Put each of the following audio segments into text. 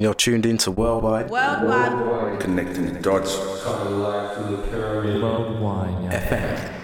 You're tuned into Worldwide Worldwide. Connecting the dots. Worldwide FM.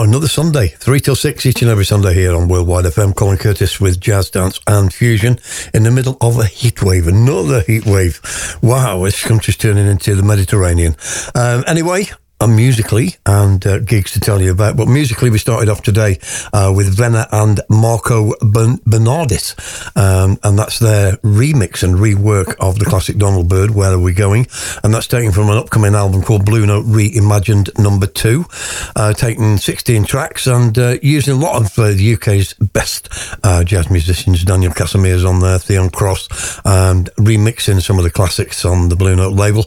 Are, another Sunday, 3 till 6 each and every Sunday here on Worldwide FM. Colin Curtis with Jazz Dance and Fusion in the middle of a heat wave, another heat wave. Wow, this country's turning into the Mediterranean. Um, anyway, and musically and uh, gigs to tell you about. But musically, we started off today uh, with Venna and Marco Bernardis, um, and that's their remix and rework of the classic Donald Byrd, Where Are We Going? And that's taken from an upcoming album called Blue Note Reimagined Number Two, uh, taking 16 tracks and uh, using a lot of uh, the UK's best uh, jazz musicians. Daniel Casimir's on there, Theon Cross, and remixing some of the classics on the Blue Note label.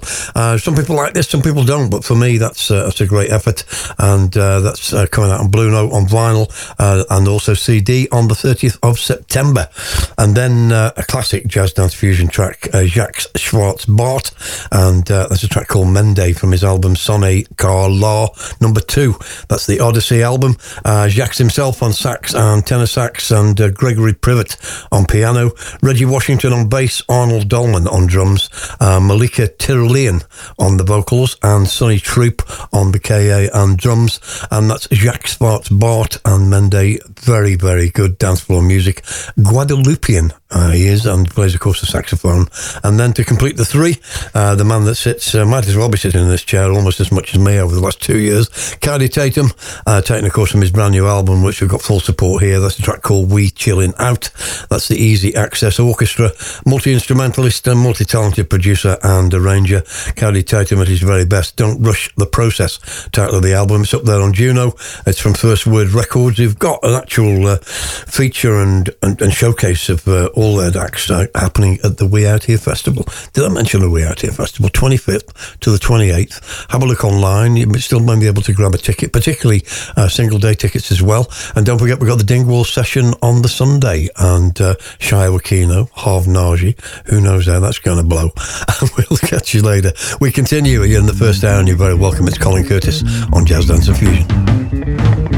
some people like this, some people don't, but for me, that's uh, that's a great effort, and uh, that's uh, coming out on Blue Note on vinyl uh, and also CD on the 30th of September. And then uh, a classic jazz dance fusion track, uh, Jacques Schwarz-Bart, and there's a track called Mende from his album Sonny Car La Number Two. That's the Odyssey album. Jacques himself on sax and tenor sax, and Gregory Privat on piano, Reggie Washington on bass, Arnaud Dolmen on drums, Malika Tirolien on the vocals, and Sonny Troupé on the KA and drums. And that's Jacques Schwarz-Bart and Mende. Very, very good dance floor music. Guadeloupean uh, he is and plays, of course, the saxophone. And then to complete the three, uh, the man that sits, uh, might as well be sitting in this chair almost as much as me over the last two years, Kaidi Tatham, uh, taking, of course, from his brand new album, which we've got full support here. That's a track called We Chilling Out. That's the Easy Access Orchestra, multi instrumentalist, and multi talented producer and arranger. Kaidi Tatham at his very best. Don't rush the process. Title of the album. It's up there on Juno. It's from First Word Records. You've got an actual uh, feature and, and, and, showcase of uh, all their acts happening at the We Out Here Festival. Did I mention the We Out Here Festival? 25th to the 28th. Have a look online. You still might be able to grab a ticket, particularly uh, single day tickets as well. And don't forget, we've got the Dingwall session on the Sunday and uh, Shia Wakino, Harv Naji. Who knows how that's going to blow? And we'll catch you later. We continue here in the first hour, and you're very welcome. It's Colin Curtis on Jazz Dance and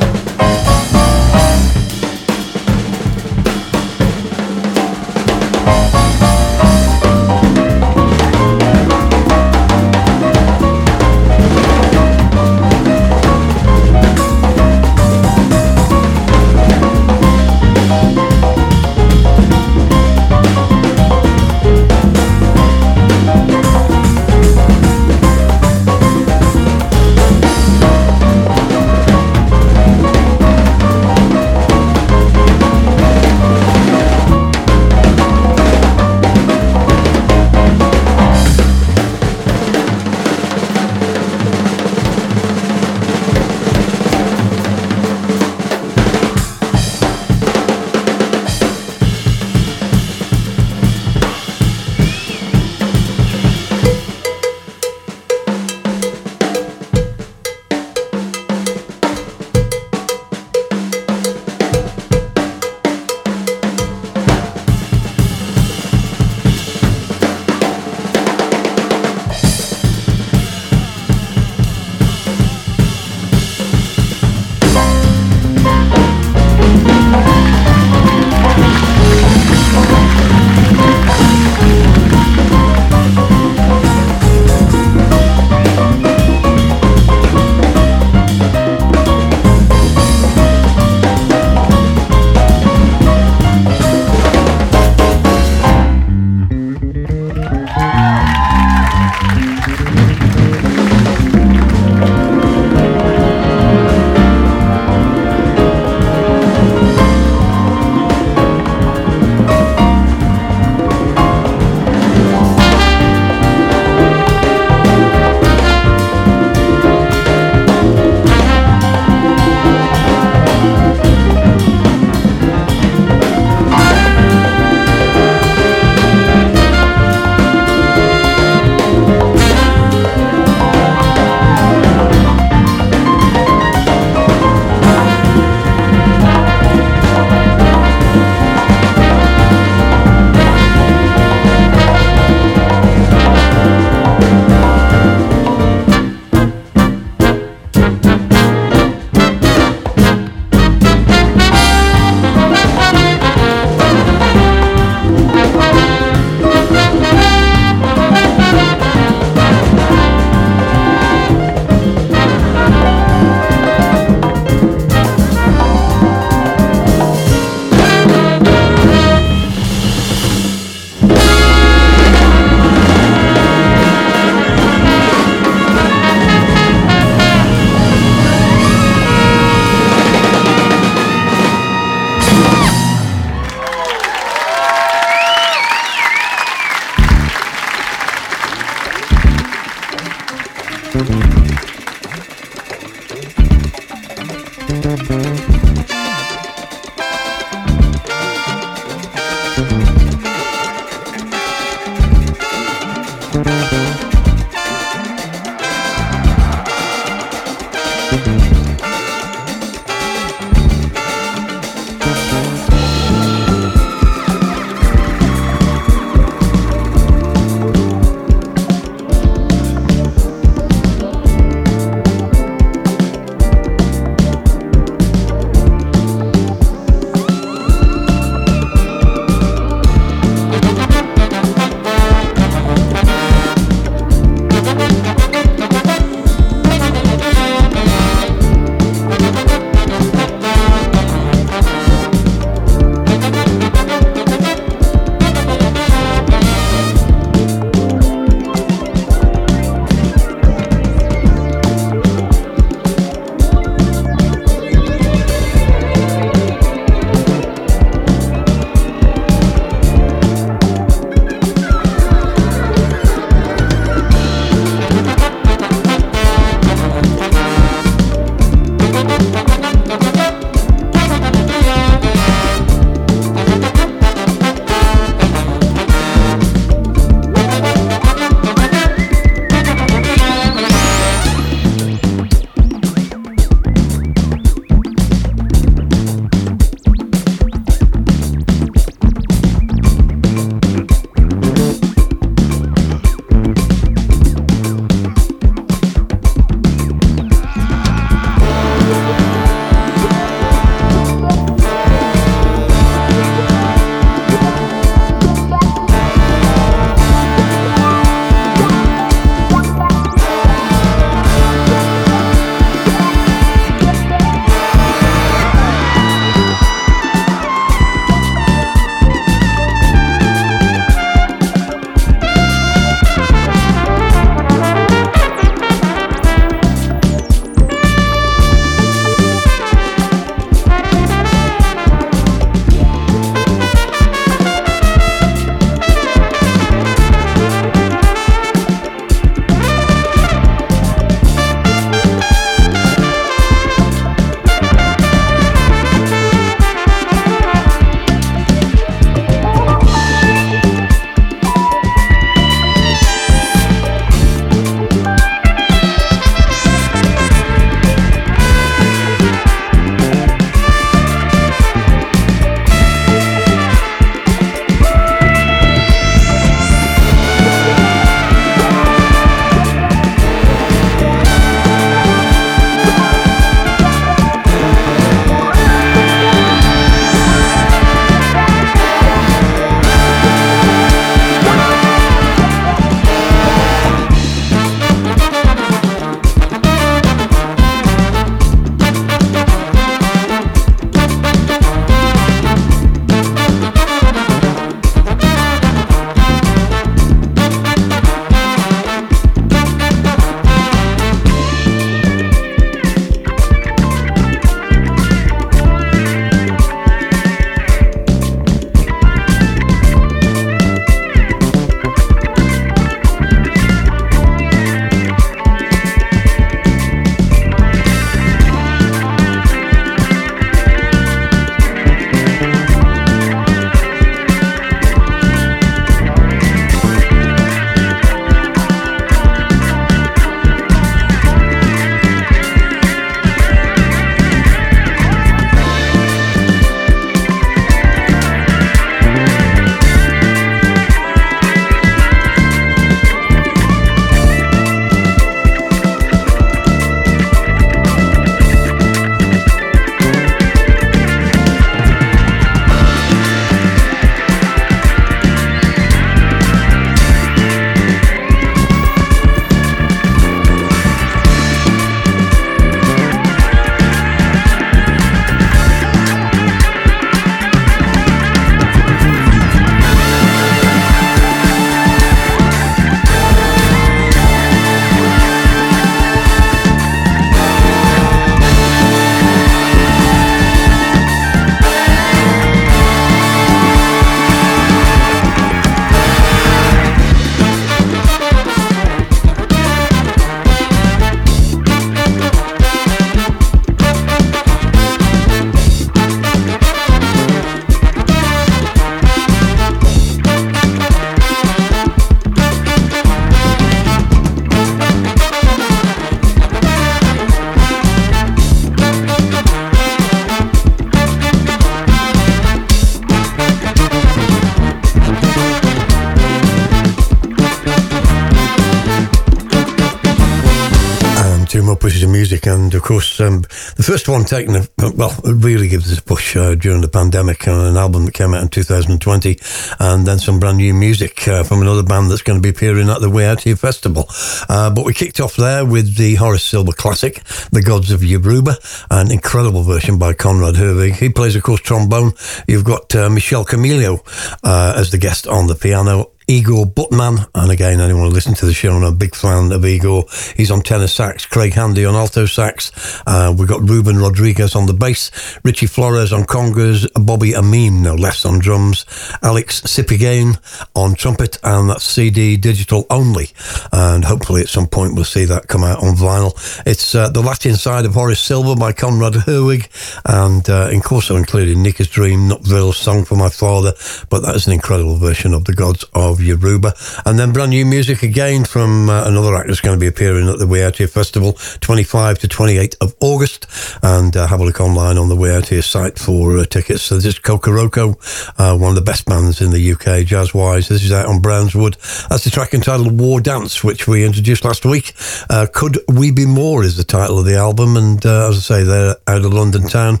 and of course, um, the first one taken, a, well, really gives us a push uh, during the pandemic on an album that came out in 2020, and then some brand new music uh, from another band that's going to be appearing at the Way Out Here Festival. Uh, but we kicked off there with the Horace Silver classic, The Gods of Yoruba, an incredible version by Conrad Herwig. He plays, of course, trombone. You've got uh, Michel Camilo uh, as the guest on the piano Igor Butman. And again, anyone who listens to the show and a big fan of Igor, he's on tenor sax, Craig Handy on alto sax. Uh, we've got Ruben Rodriguez on the bass, Richie Flores on congas, Robby Ameen, no less, on drums, Alex Sipiagin on trumpet, and that's CD digital only. And hopefully at some point we'll see that come out on vinyl. It's uh, the Latin side of Horace Silver by Conrad Herwig, and uh, also including Nica's Dream, Nutville, Song for My Father, but that is an incredible version of The Gods of Yoruba. And then brand new music again from uh, another act that's going to be appearing at the Way Out Here Festival, 25 to 28 of August. And uh, have a look online on the Way Out Here site for uh, tickets. So this is Kokoroko, uh, one of the best bands in the UK, jazz wise. This is out on Brownswood. That's the track entitled War Dance, which we introduced last week. Uh, Could We Be More is the title of the album. And uh, as I say, they're out of London town.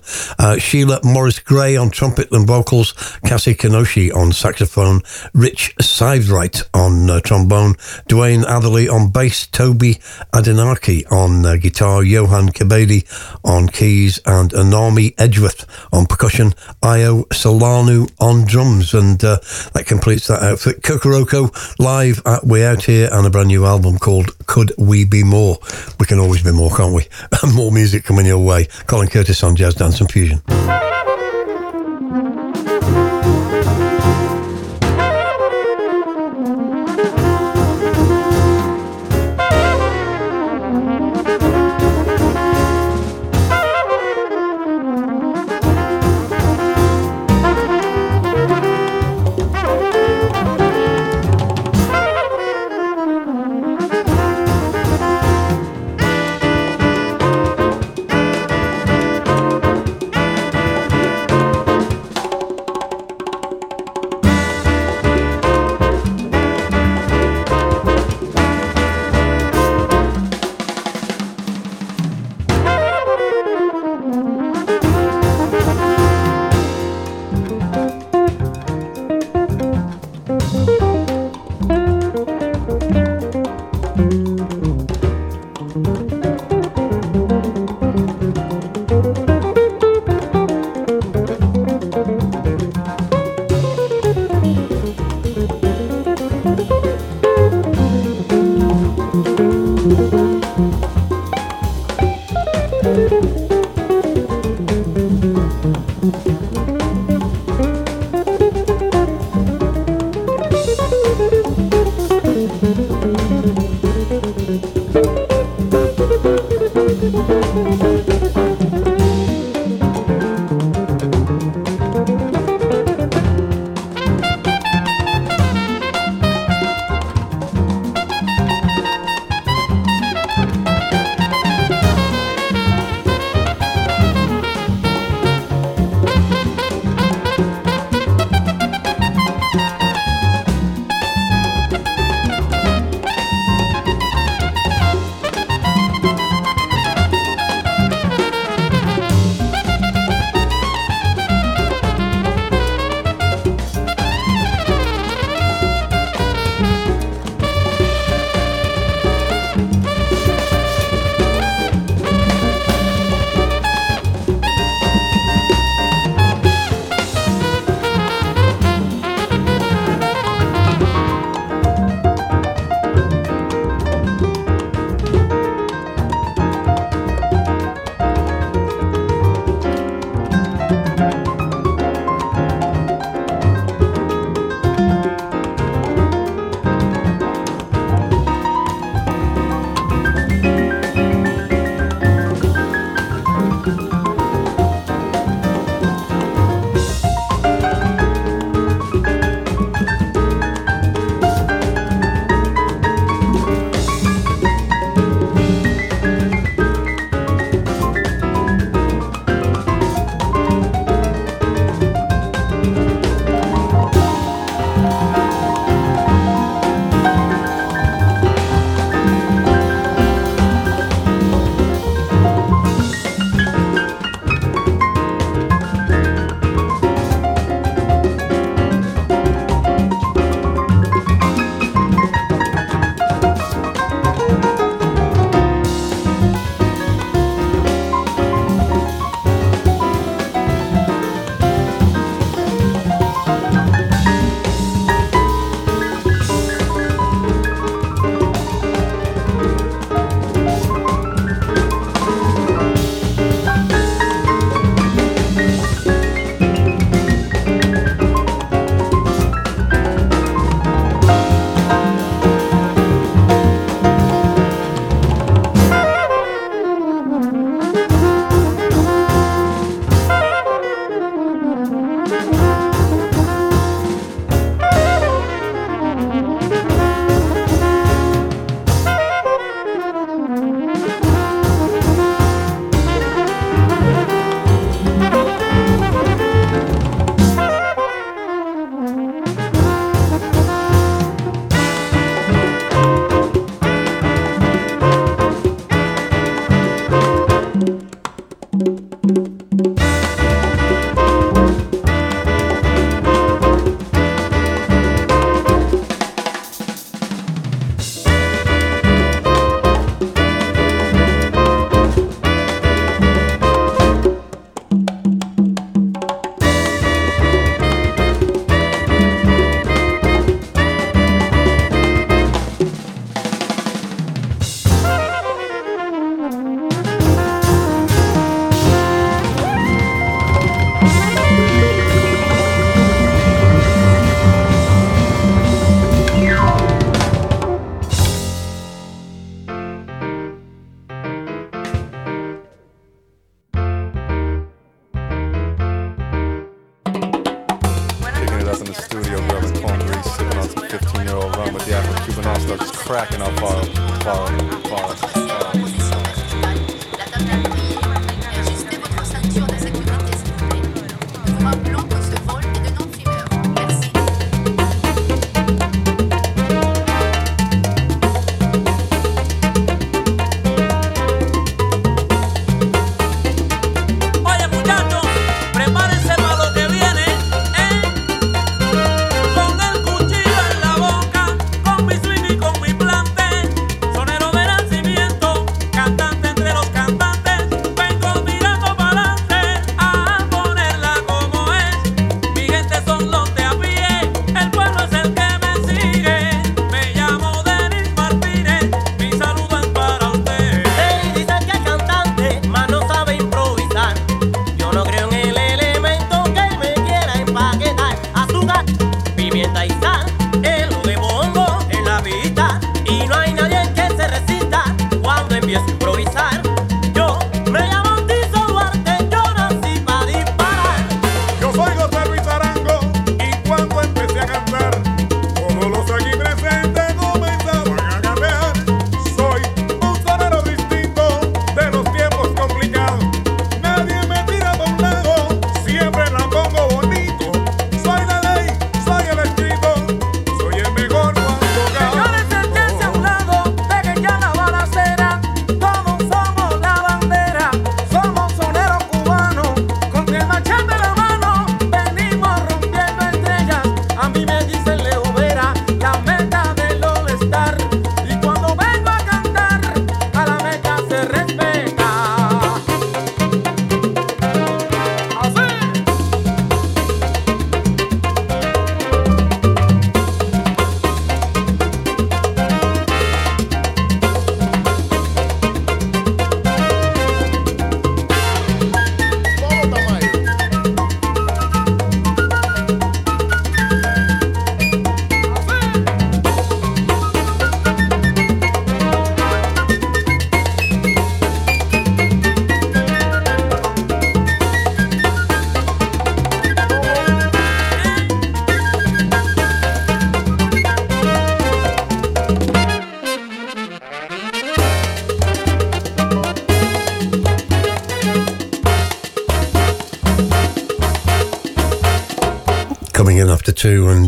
Sheila Maurice-Grey on trumpet and vocals, Cassie Kinoshi on saxophone, Rich Seivwright on uh, trombone, Duane Atherley on bass, Tobi Adenaike on uh, guitar, Yohan Kebede on keys, and Onome Edgeworth on percussion, Ayo Salawu on drums, and uh, that completes that outfit. Kokoroko live at Way Out Here and a brand new album called Could We Be More? We can always be more, can't we? more music coming your way. Colin Curtis on Jazz Dance and Fusion.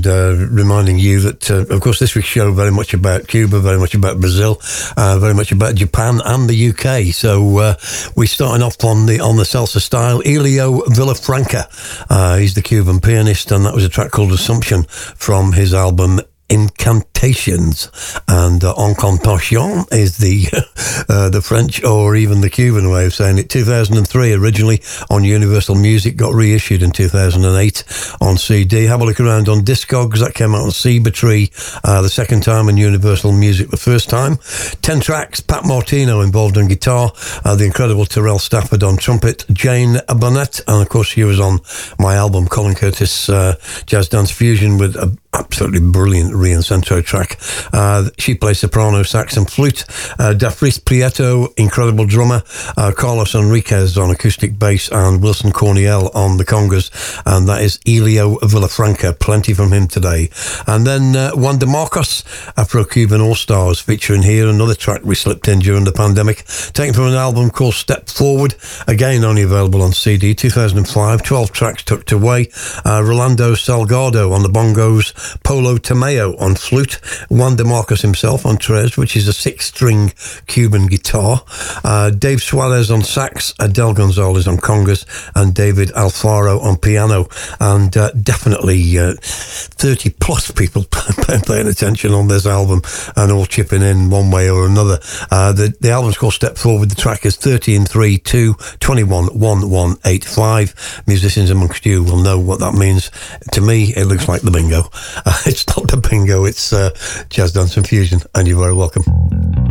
And uh, reminding you that, uh, of course, this week's show very much about Cuba, very much about Brazil, uh, very much about Japan and the UK. So uh, we're starting off on the on the salsa style. Elio Villafranca, uh, he's the Cuban pianist, and that was a track called Assumption from his album And uh, incantation is the uh, the French or even the Cuban way of saying it. 2003 originally on Universal Music, got reissued in 2008 on CD. Have a look around on Discogs. That came out on Tree uh, the second time, and Universal Music the first time. Ten tracks. Pat Martino involved on guitar. Uh, the incredible Terrell Stafford on trumpet. Jane Bunnett, and of course she was on my album Colin Curtis uh, Jazz Dance Fusion with a absolutely brilliant Rian track. Uh, she plays soprano, sax, and flute. Uh, Dafnis Prieto, incredible drummer. Uh, Carlos Henriquez on acoustic bass, and Wilson Corniel on the congas. And that is Elio Villafranca. Plenty from him today. And then uh, Juan DeMarcos, Afro Cuban All Stars, featuring here another track we slipped in during the pandemic, taken from an album called Step Forward. Again, only available on CD, 2005. 12 tracks tucked away. Uh, Rolando Salgado on the bongos. Polo Tomeo on flute, Juan DeMarcos himself on tres, which is a six-string Cuban guitar, uh, Dave Suarez on sax, Adele Gonzalez on congas, and David Alfaro on piano. And uh, definitely uh, 30 plus people paying attention on this album and all chipping in one way or another. Uh, the, the album's called Step Forward. The track is 13 3 2 21 1 1 8 5. Musicians amongst you will know what that means. To me, it looks like the bingo. Uh, it's not the bingo, it's uh, Jazz Dance and Fusion, and you're very welcome.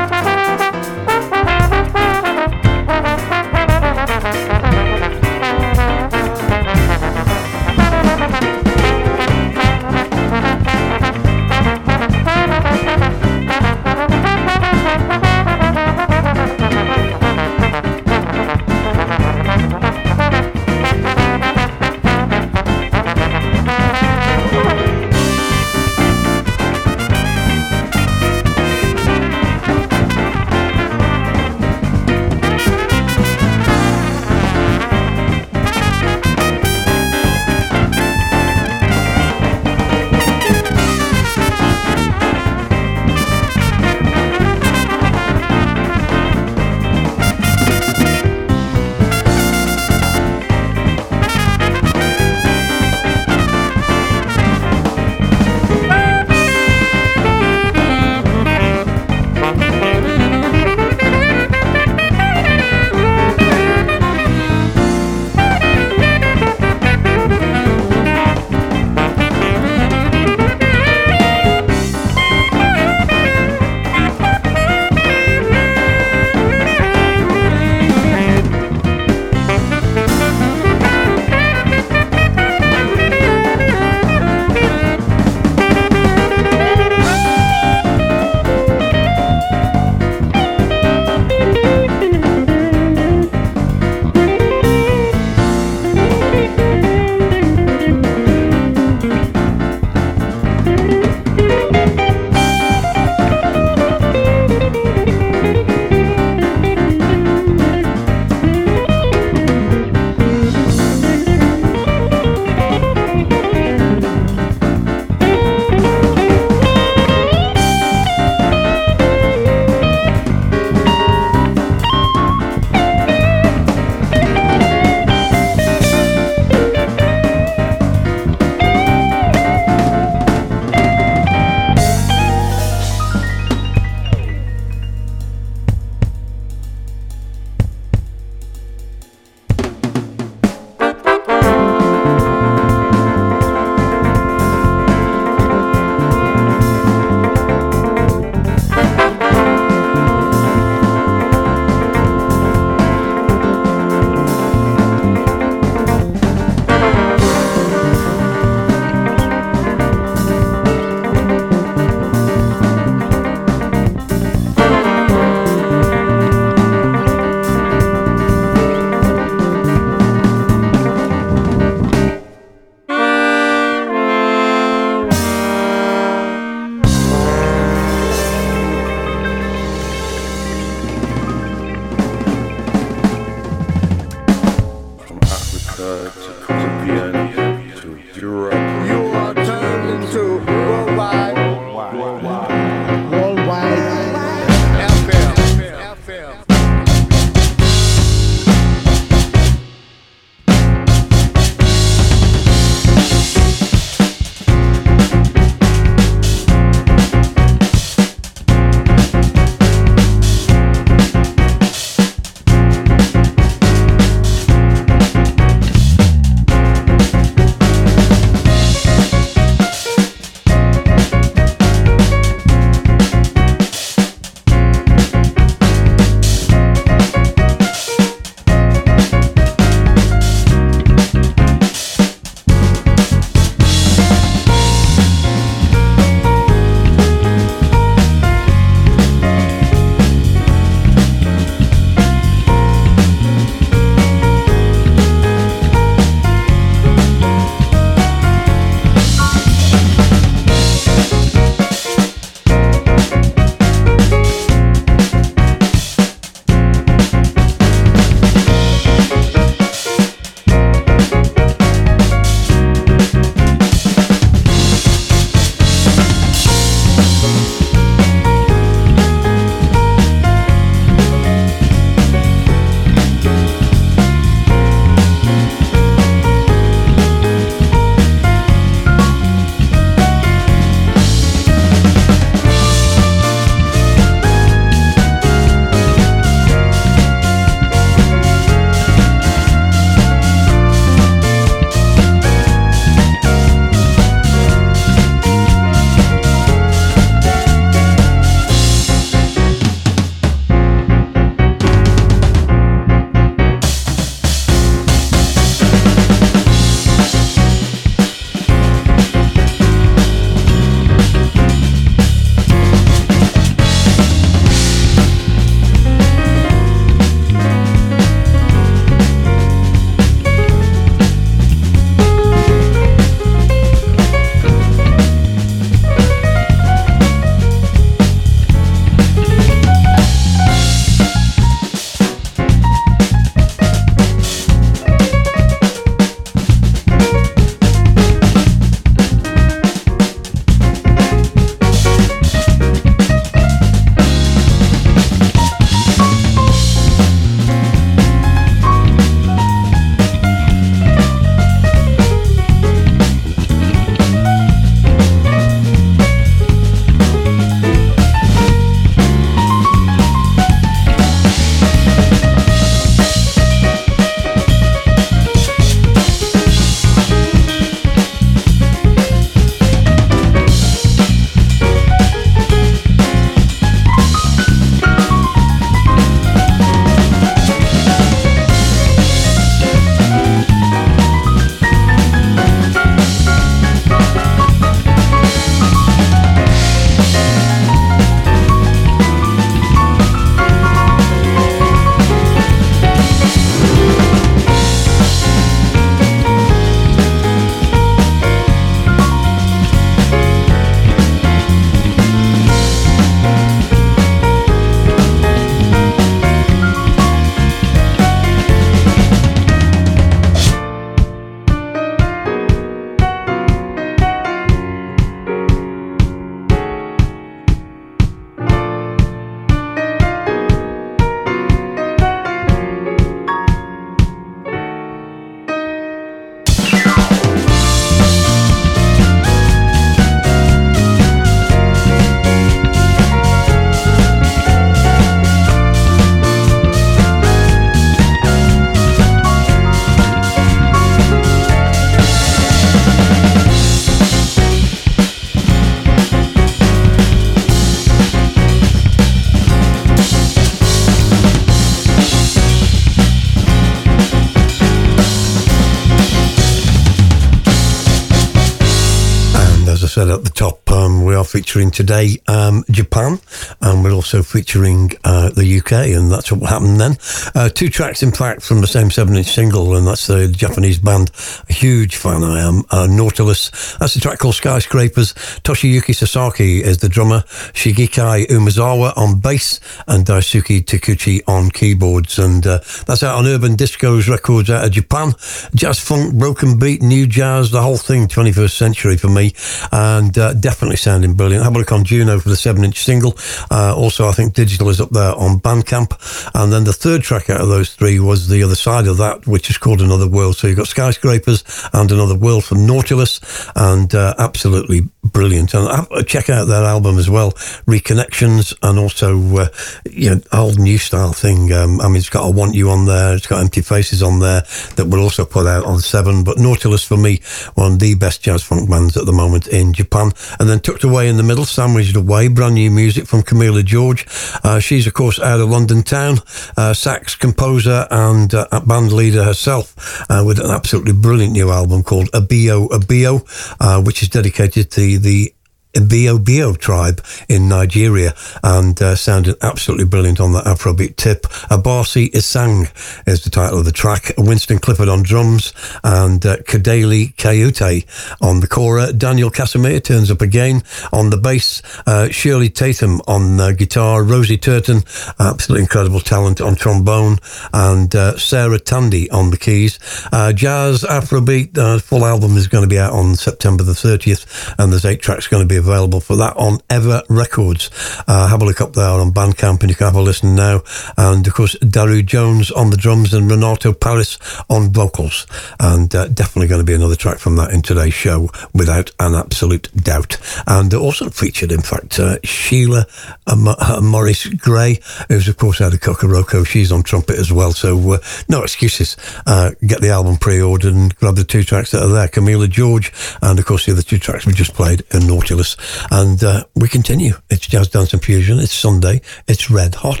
Featuring today um, Japan, and we're also featuring uh, the UK, and that's what happened then. Uh, two tracks, in fact, from the same seven-inch single, and that's the Japanese band. A huge fan I am. Uh, Nautilus. That's a track called Skyscrapers. Toshiyuki Sasaki is the drummer. Shigeki Umezawa on bass, and Daisuke Takeuchi on keyboards, and uh, that's out on Urban Discos Records out of Japan. Jazz funk, broken beat, new jazz, the whole thing, 21st century for me, and uh, definitely sounding brilliant. Look on Juno for the seven inch single. Uh, also, I think digital is up there on Bandcamp. And then the third track out of those three was the other side of that, which is called Another World. So you've got Skyscrapers and Another World from Nautilus, and uh, absolutely brilliant. And uh, check out their album as well, Reconnections, and also uh, you know old new style thing. Um, I mean, it's got I Want You on there. It's got Empty Faces on there that we'll also put out on Seven. But Nautilus for me, one of the best jazz funk bands at the moment in Japan. And then tucked away in the middle, sandwiched away, brand new music from Camilla George. Uh, she's of course out of London town, uh, sax composer and uh, band leader herself, uh, with an absolutely brilliant new album called Abio Abio, uh, which is dedicated to the Bio Bio tribe in Nigeria and uh, sounded absolutely brilliant on that Afrobeat tip. Abasi Isang is the title of the track. Winston Clifford on drums and uh, Kadialy Kouyaté on the kora. Daniel Casimir turns up again on the bass. Uh, Shirley Tetteh on uh, guitar. Rosie Turton, absolutely incredible talent on trombone. And uh, Sarah Tandy on the keys. Uh, jazz, Afrobeat, uh, full album is going to be out on September the 30th and there's eight tracks going to be available for that on Ever Records. Uh, have a look up there on Bandcamp and you can have a listen now. And of course, Daru Jones on the drums and Renato Paris on vocals. And uh, definitely going to be another track from that in today's show without an absolute doubt. And also featured, in fact, uh, Sheila uh, Maurice-Grey, who's of course out of Kokoroko. She's on trumpet as well. So uh, no excuses. Uh, get the album pre-ordered and grab the two tracks that are there. Camilla George and of course the other two tracks we just played in Nautilus. And uh, we continue. It's Jazz Dance and Fusion. It's Sunday. It's red hot.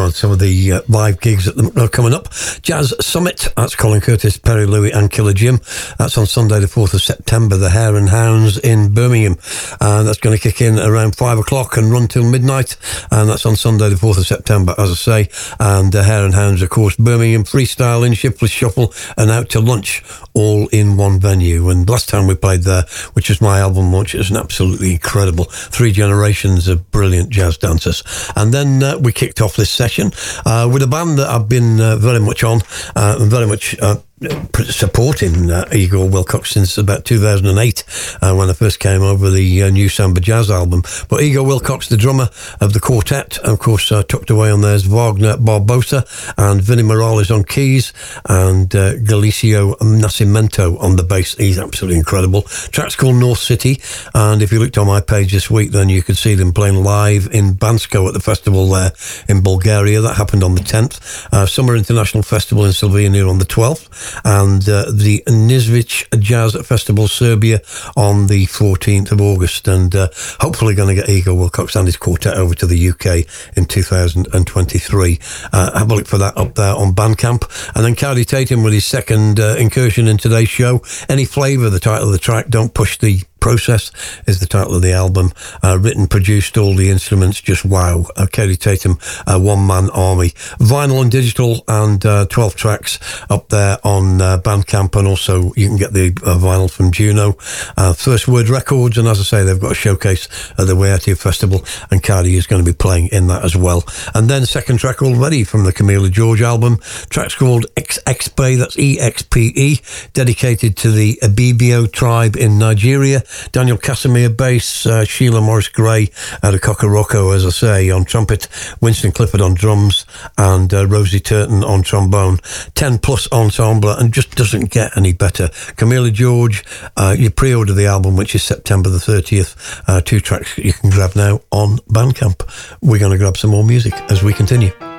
On some of the uh, live gigs that are coming up. Jazz Summit, that's Colin Curtis, Perry Louis, and Killer Jim. That's on Sunday, the 4th of September, the Hare and Hounds in Birmingham. And that's going to kick in around 5 o'clock and run till midnight. And that's on Sunday, the 4th of September, as I say. And the Hare and Hounds, of course, Birmingham, freestyle in, Shiftless Shuffle, and out to lunch, all in one venue. And last time we played there, which was my album launch, it was an absolutely incredible three generations of brilliant jazz dancers. And then uh, we kicked off this session uh, with a band that I've been uh, very much on, uh, very much uh, supporting uh, Igor Willcox since about 2008 uh, when I first came over the uh, new Samba Jazz album. But Igor Willcox, the drummer of the quartet, of course, uh, tucked away on there's Wagner Barbosa and Vinnie Morales on keys and uh, Glécio Nascimento on the bass. He's absolutely incredible. Track's called North City. And if you looked on my page this week, then you could see them playing live in Bansko at the festival there in Bulgaria. That happened on the 10th. Uh, Summer International Festival in Slovenia on the 12th and uh, the Nišville Jazz Festival Serbia on the 14th of August. And uh, hopefully going to get Igor Willcox and his quartet over to the UK in 2023. Uh, have a look for that up there on Bandcamp. And then Kaidi Tatham with his second uh, incursion in today's show. Any flavour, the title of the track, Don't Push the Process is the title of the album. Uh, written, produced, all the instruments, just wow. Uh, Kaidi Tatham, uh, one man army. Vinyl and digital, and uh, 12 tracks up there on uh, Bandcamp, and also you can get the uh, vinyl from Juno. First Word Records, and as I say, they've got a showcase at the We Out Here Festival, and Kaidi is going to be playing in that as well. And then second track already from the Camilla George album. Track's called XXP, that's E X P E, dedicated to the Ibibio tribe in Nigeria. Daniel Casimir bass, uh, Sheila Maurice-Grey out of Kokoroko, as I say, on trumpet, Winston Clifford on drums, and uh, Rosie Turton on trombone. 10 plus ensemble, and just doesn't get any better. Camilla George, uh, you pre order the album, which is September the 30th. Uh, two tracks you can grab now on Bandcamp. We're going to grab some more music as we continue.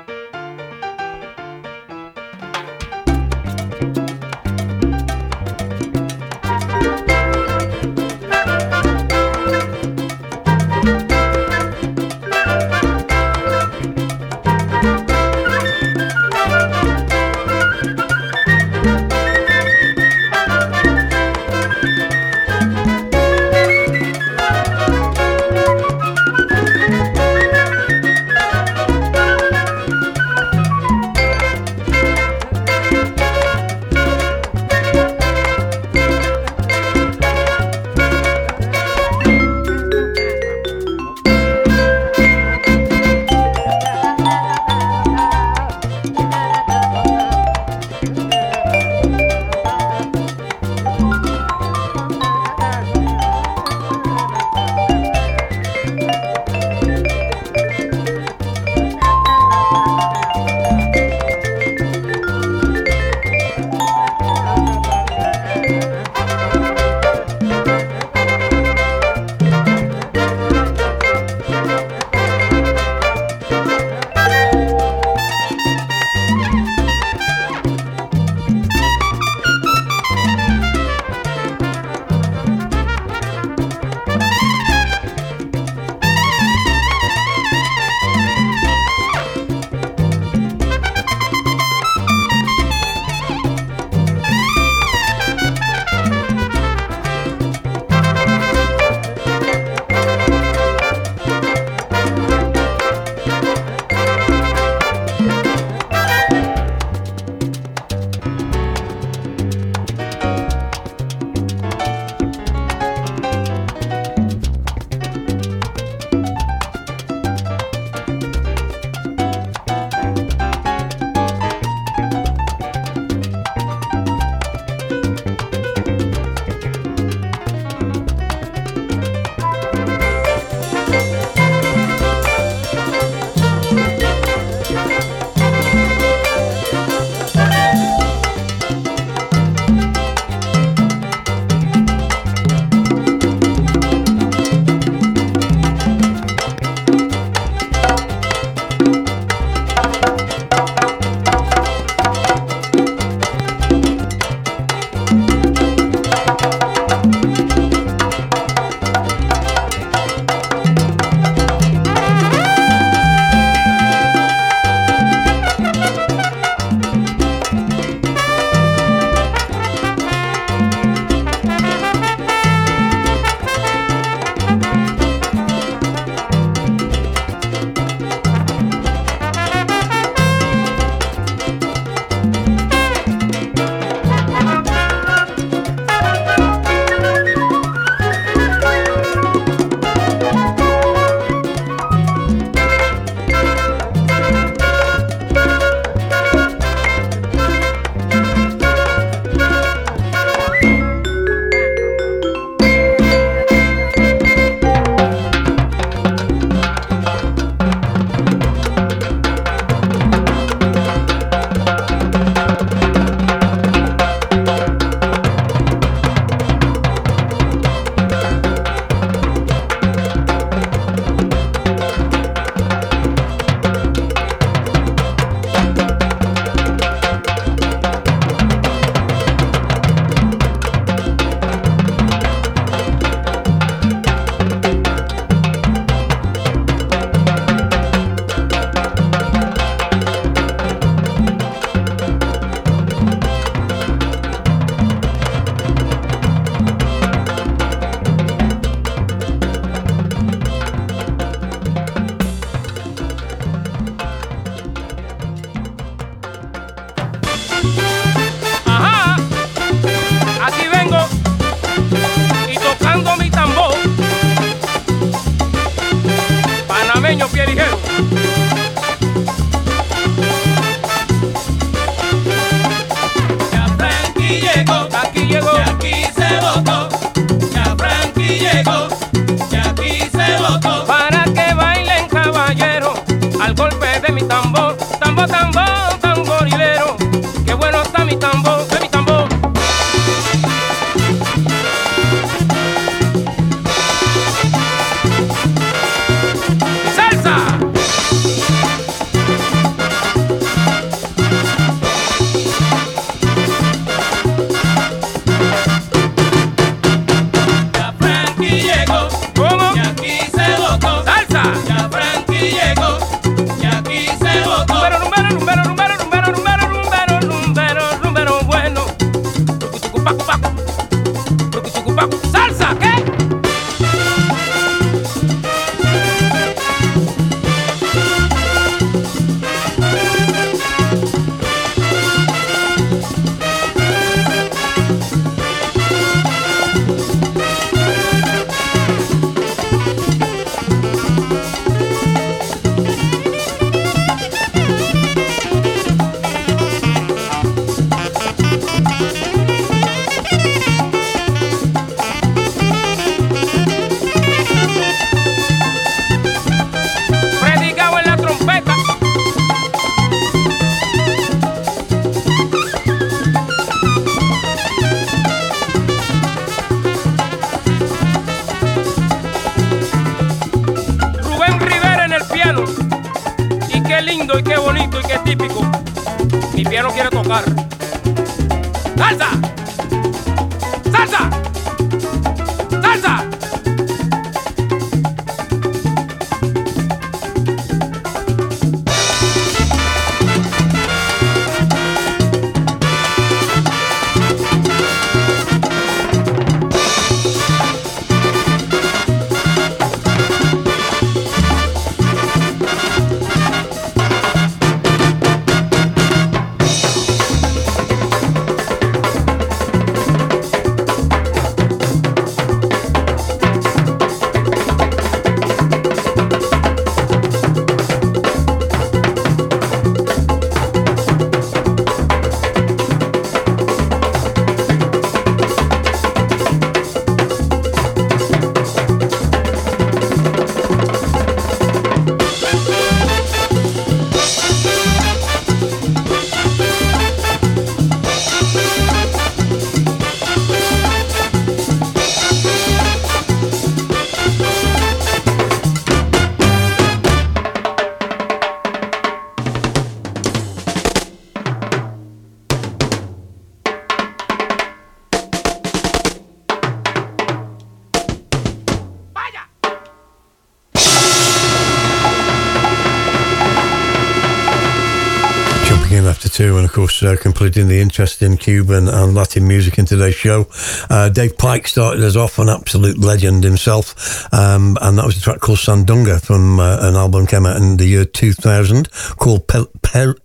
Uh, the interest in Cuban and Latin music in today's show. Uh, Dave Pike started us off, an absolute legend himself, um, and that was a track called Sandunga from uh, an album came out in the year 2000 called Pel-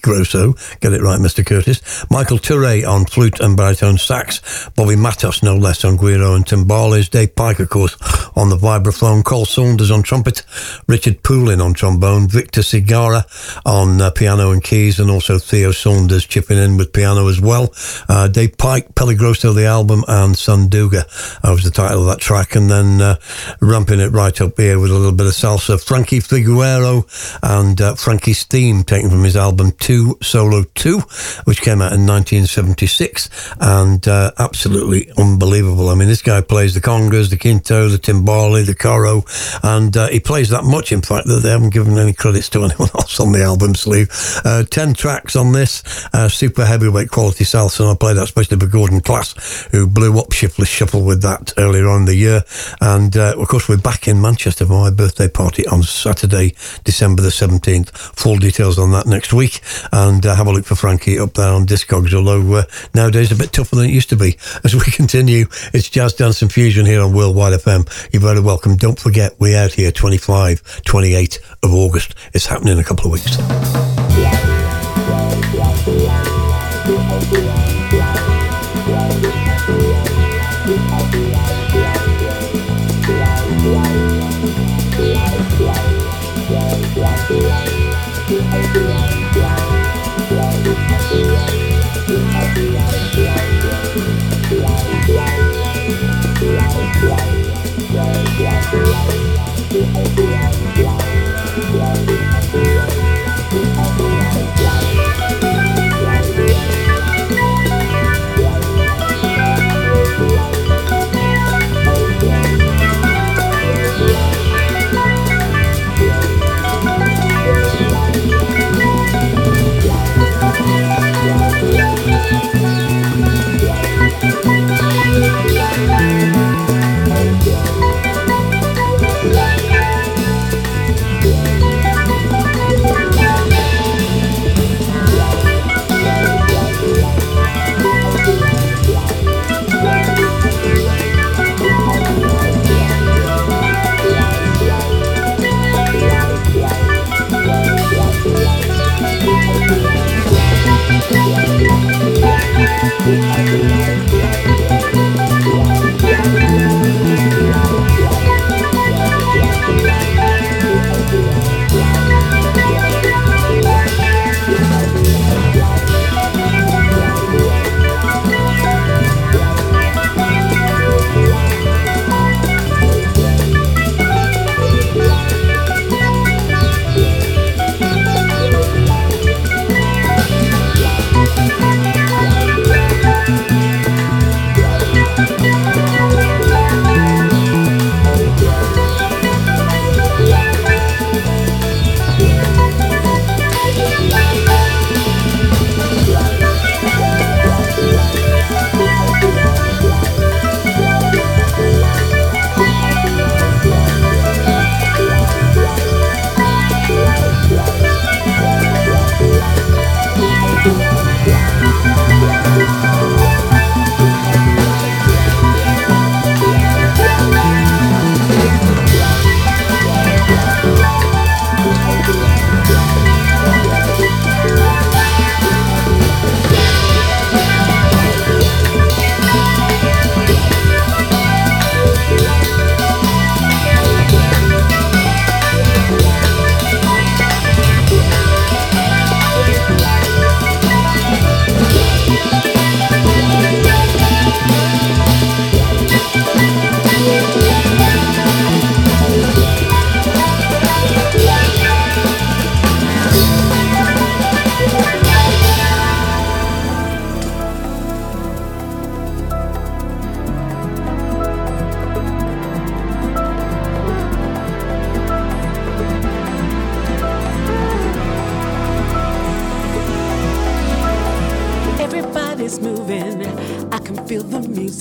Grosso. Get it right, Mr. Curtis. Michael Turre on flute and baritone sax. Bobby Matos, no less, on guiro and timbales. Dave Pike, of course, on the vibraphone. Carl Saunders on trumpet. Richard Poulin on trombone. Victor Cigara on uh, piano and keys, and also Theo Saunders chipping in with piano as well. Uh, Dave Pike, Peligroso, the album, and Sanduga. That was the title of that track. And then uh, ramping it right up here with a little bit of salsa. Frankie Figueroa and uh, Frankie's theme taken from his album 2 Solo 2, which came out in 1976. And uh, absolutely unbelievable. I mean, this guy plays the congas, the quinto, the timbale, the coro, and uh, he plays that much, in fact, that they haven't given any credits to anyone else on the album sleeve. Uh, 10 tracks on this, uh, super heavyweight quality salsa, and I played that especially for Gordon Class, who blew up Shiftless Shuffle with that earlier on in the year. And uh, of course, we're back in Manchester for my birthday party on Saturday, December the 17th. Full details on that that next week and uh, have a look for Frankie up there on Discogs, although uh, nowadays a bit tougher than it used to be. As we continue, it's Jazz Dance and Fusion here on Worldwide FM. You're very welcome. Don't forget, we're out here 25, 28 of August. It's happening in a couple of weeks. Thank you.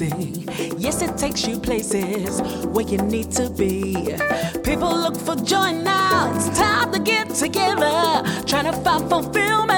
amazing. Yes, it takes you places where you need to be. People look for joy now. It's time to get together, trying to find fulfillment.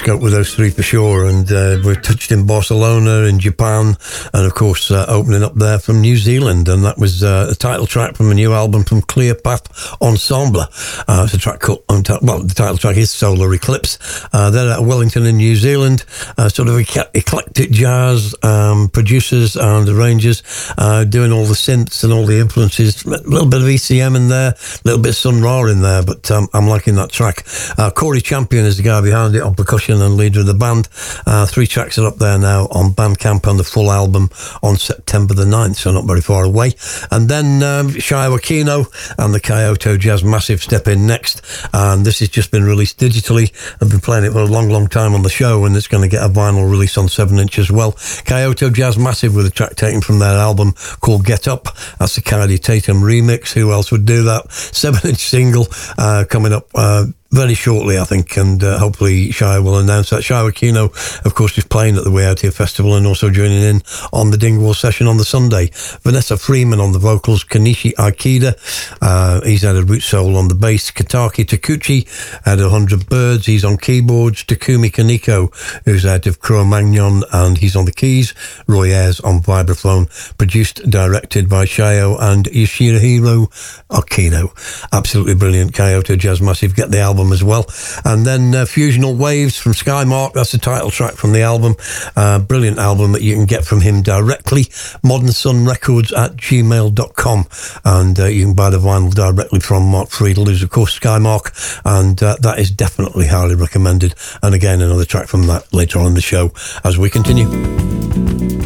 Scope with those three for sure. And uh, we've touched in Barcelona, in Japan, and of course uh, opening up there from New Zealand. And that was uh, a title track from a new album from Clear Path Ensemble. Uh, it's a track called, well, the title track is Solar Eclipse. Uh, they're at Wellington in New Zealand, uh, sort of eclectic jazz um, producers and arrangers, uh, doing all the synths and all the influences. A little bit of ECM in there, a little bit of Sun Ra in there, but um, I'm liking that track. Uh, Corey Champion is the guy behind it on percussion and leader of the band. Uh, three tracks are up there now on Bandcamp and the full album on September the 9th, so not very far away. And then um, Shuya Okino and the Kyoto Jazz Massive step in next. And this has just been released digitally. I've been playing it for a long, long time on the show, and it's going to get a vinyl release on 7 inch as well. Kyoto Jazz Massive with a track taken from their album called Get Up. That's the Kaidi Tatham remix. Who else would do that? 7 inch single uh, coming up. Uh, very shortly, I think, and uh, hopefully Shuya will announce that. Shuya Okino, of course, is playing at the We Out Here Festival and also joining in on the Dingwall session on the Sunday. Vanessa Freeman on the vocals, Kanishi Aikida, uh, he's had a root soul on the bass, Kataki Takeuchi had a hundred birds, he's on keyboards, Takumi Kaneko, who's out of Cro-Magnon, and he's on the keys, Roy Ayers on vibraphone, produced, directed by Shuya and Yoshihiro Okino. Absolutely brilliant, Kyoto Jazz Massive. Get the album album as well. And then uh, Fusional Waves from Skymark, that's the title track from the album. Uh, brilliant album that you can get from him directly. Modern Sun Records at gmail.com. And uh, you can buy the directly from Mark Friedel, who's of course Skymark. And uh, that is definitely highly recommended. And again, another track from that later on in the show as we continue.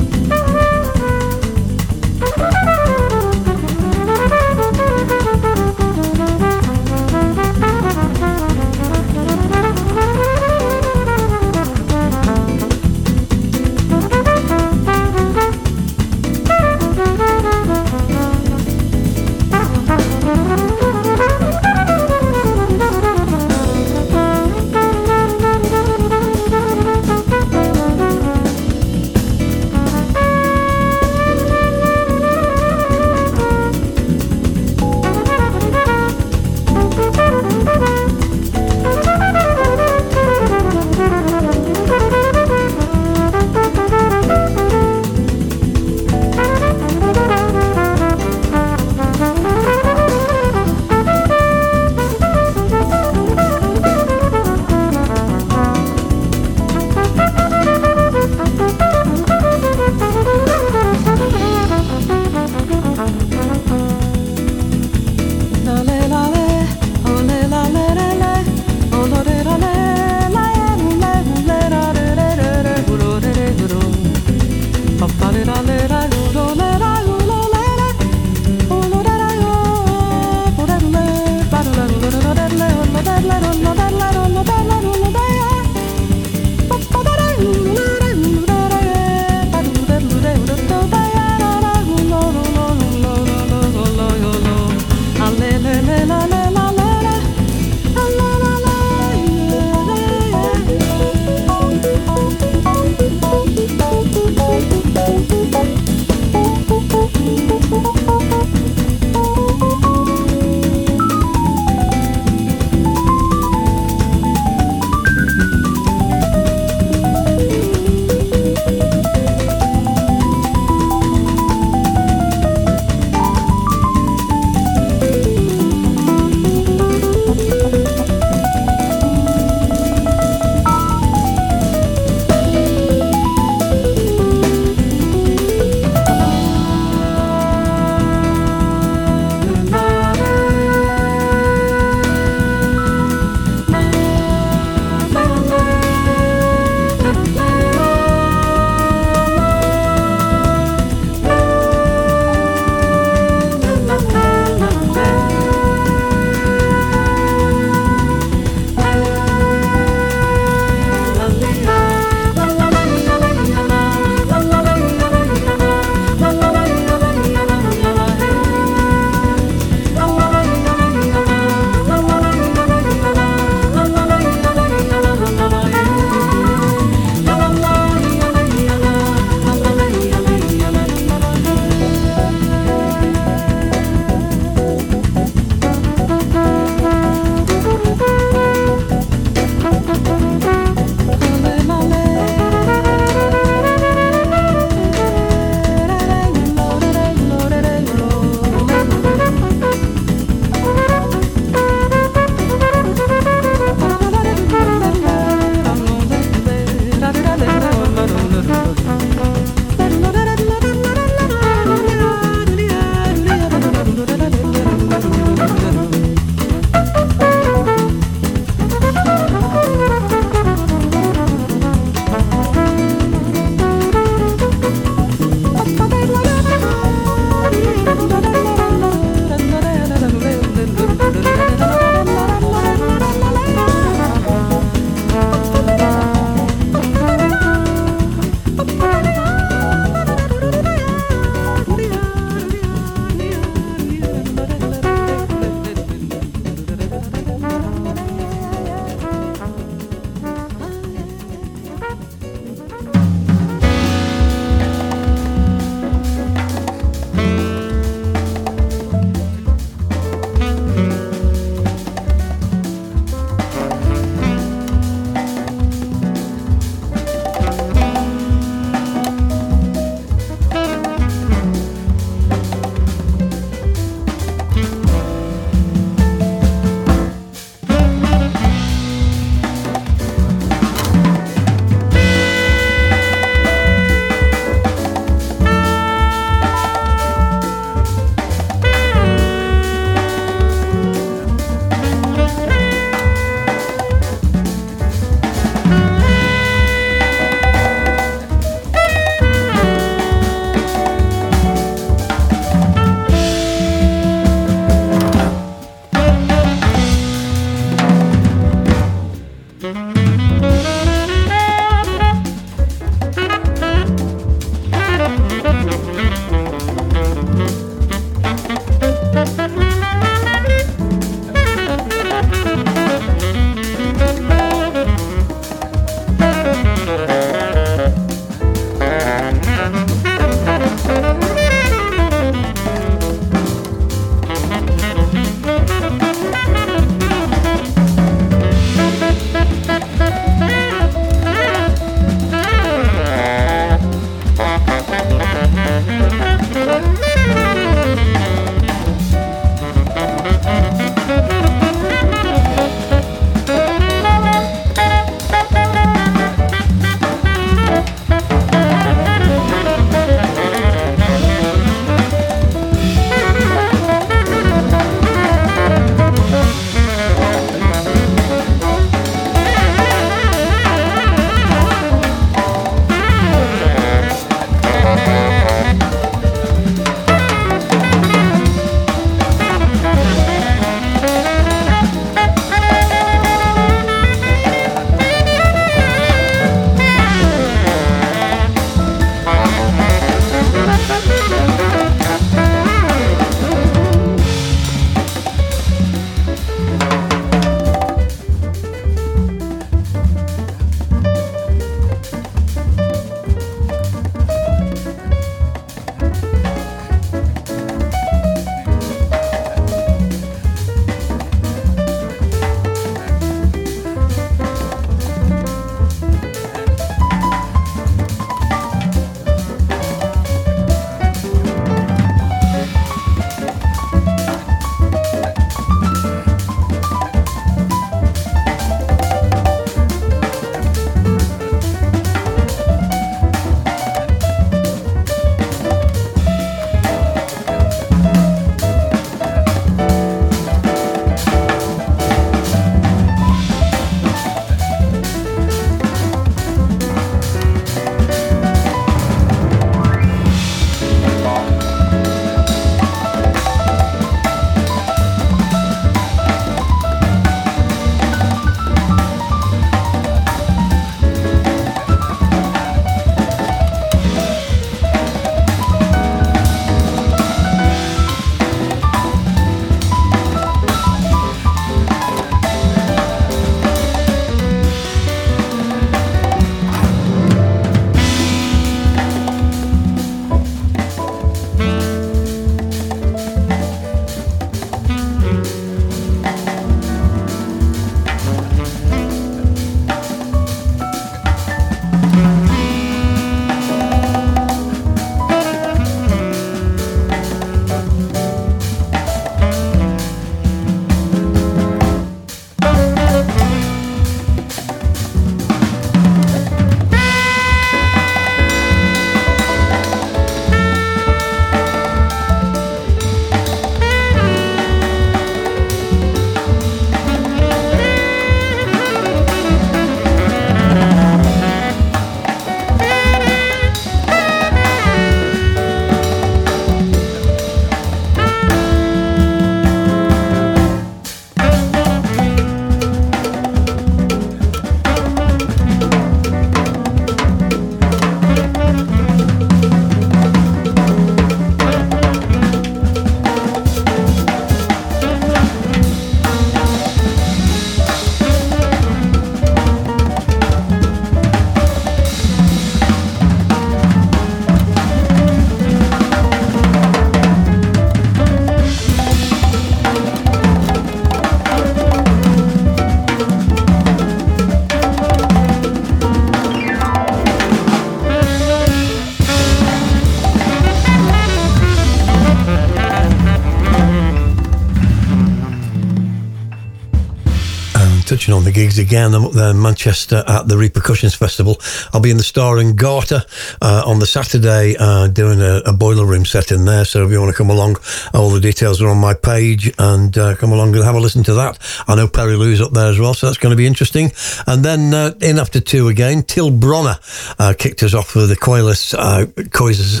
On the gigs again. In Manchester at the Repercussions Festival. I'll be in the Star in Garter uh, on the Saturday uh, doing a, a, boiler room set in there. So if you want to come along, all the details are on my page and uh, come along and have a listen to that. I know Perry Lou's up there as well, so that's going to be interesting. And then uh, in after two again, Till Brönner uh, kicked us off with the Coilus uh, Coises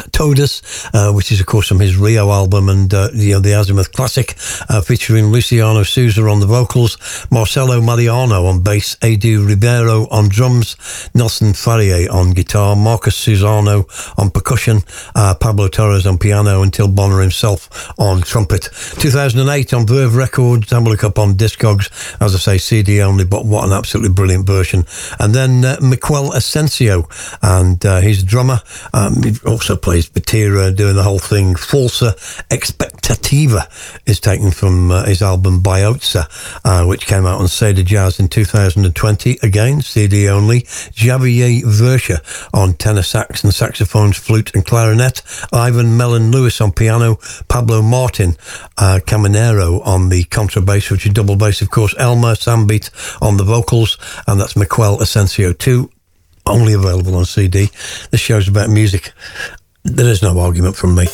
uh, which is of course from his Rio album and you know the Azimuth Classic, featuring Luciana Souza on the vocals, Marcelo Madi On bass, Edu Ribeiro on drums, Nelson Faria on guitar, Marcos Suzano on percussion, uh, Pablo Torres on piano, and Till Brönner himself on trumpet. 2008 on Verve Records, have a look up on Discogs. As I say, CD only, but what an absolutely brilliant version. And then uh, Miquel Asensio, and uh, he's a drummer. Um, he also plays Batera, doing the whole thing. Falsa Expectativa is taken from uh, his album Biotsa, uh, which came out on Seda Jazz in 2020. Again, CD only. Javier Vercher on tenor sax and saxophones, flute and clarinet. Ivan Melon Lewis on piano. Pablo Martin uh, Caminero on the contrabass, which is double bass, of course. Elmer Sambeat on the vocals, and that's Miquel Asensio, too. Only available on CD. This show's about music. There is no argument from me.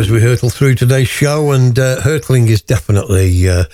As we hurtle through today's show, and uh, hurtling is definitely uh,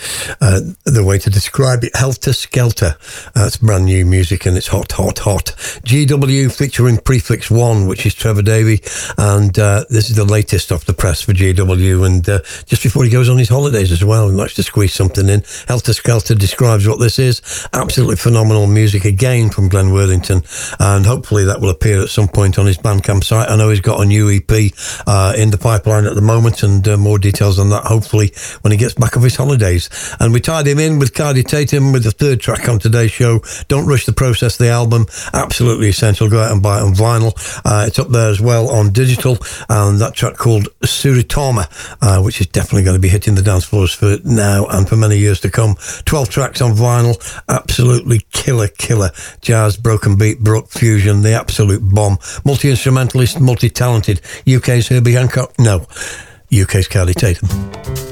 uh, the way to describe it. Helter Skelter. That's brand new music, and it's hot, hot, hot. GW featuring Prefix One, which is Trevor Davy, and uh, this is the latest off the press for GW. And uh, just before he goes on his holidays as well, he likes to squeeze something in. Helter Skelter describes what this is. Absolutely phenomenal music again from Glenn Worthington, and hopefully that will appear at some point on his Bandcamp site. I know he's got a new EP uh, in the pipeline at the moment, and uh, more details on that hopefully when he gets back off his holidays. And we tied him in with Kaidi Tatham with the third track on today's show. Don't rush the process. The album absolutely essential. Go out and buy it on vinyl. Uh, it's up there as well on digital, and that track called Suritama, uh, which is definitely going to be hitting the dance floors for now and for many years to come. Twelve tracks on vinyl, absolutely killer, killer jazz, broken beat, brook fusion, the absolute bomb. Multi instrumentalist, multi talented. UK's Herbie Hancock. No. UK's Kaidi Tatham.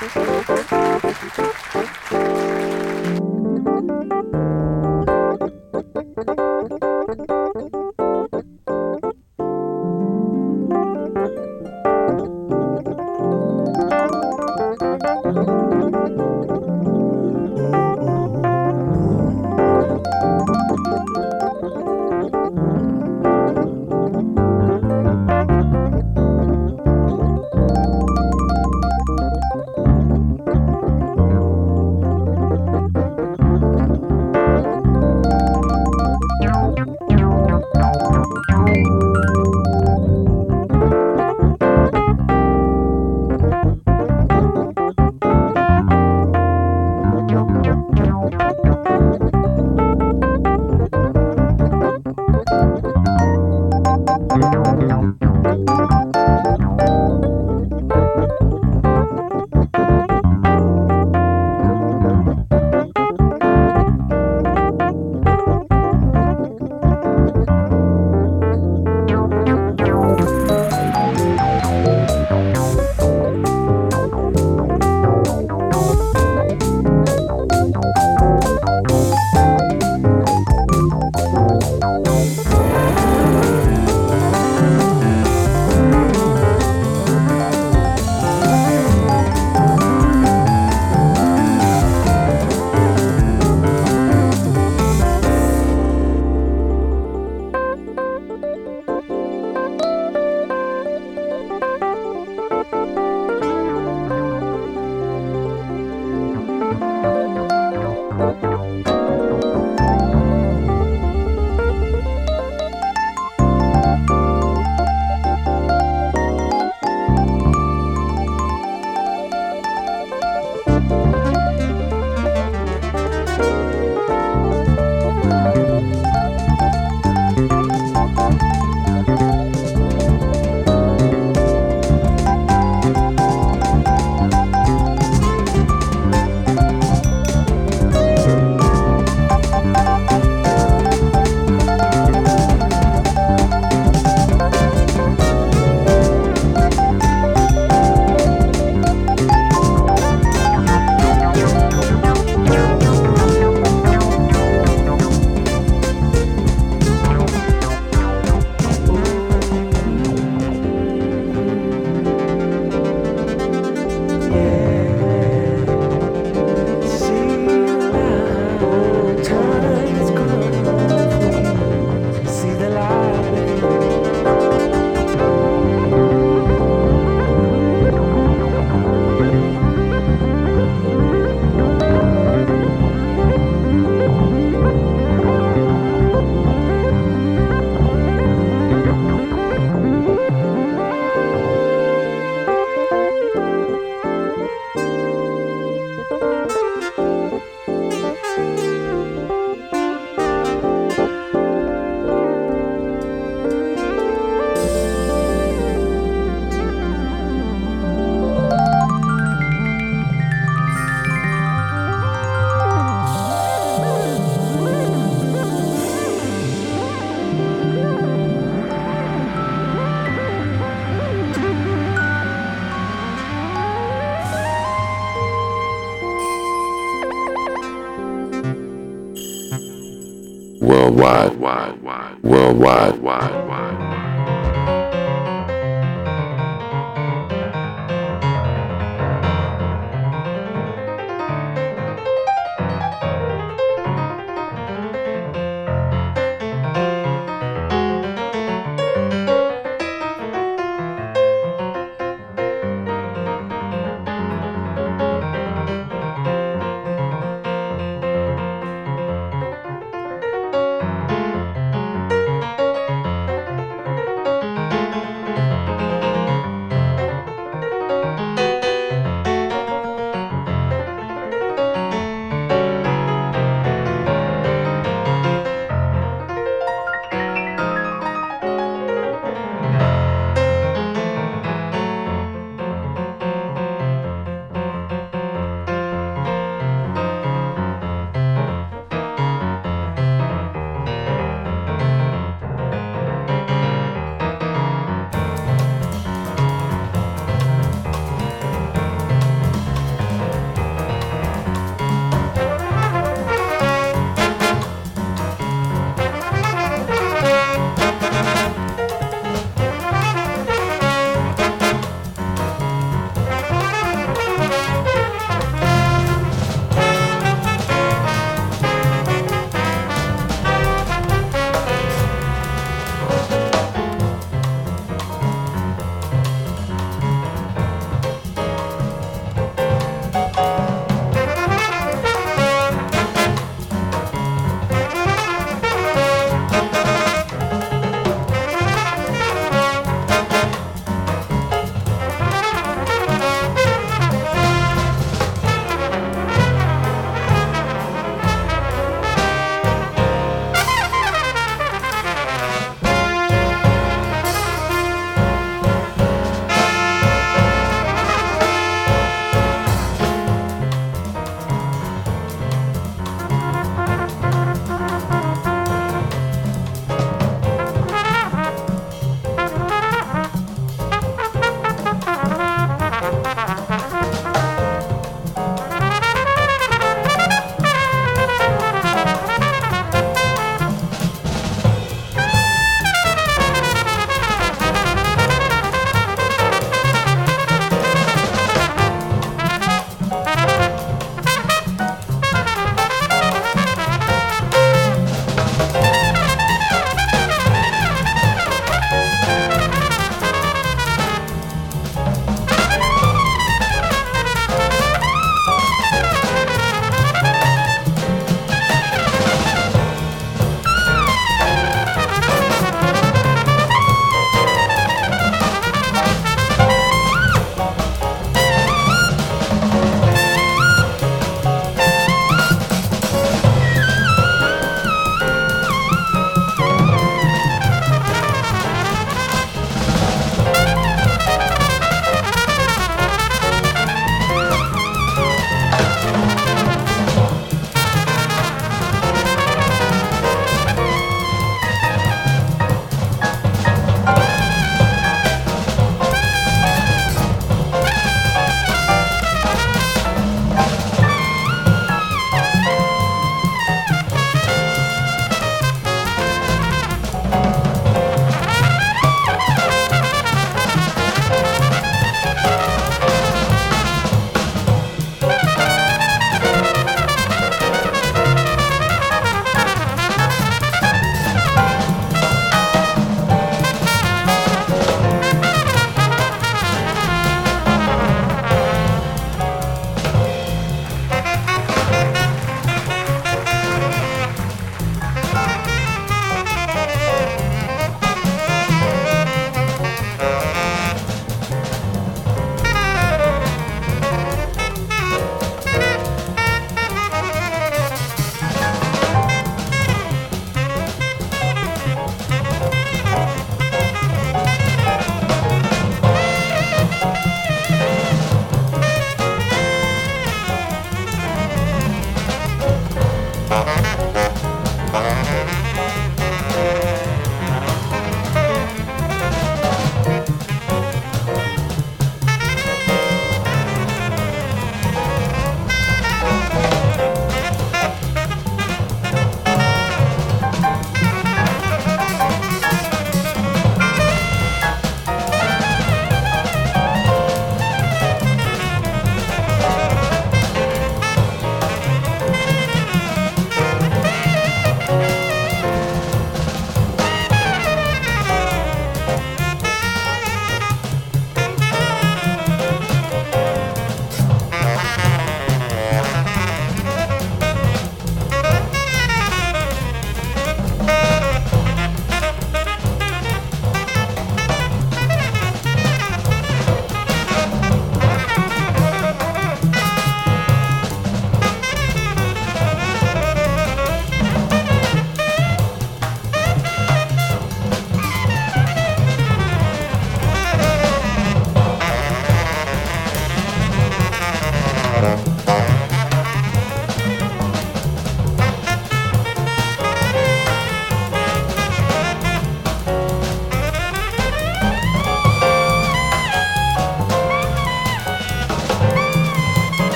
Thank you.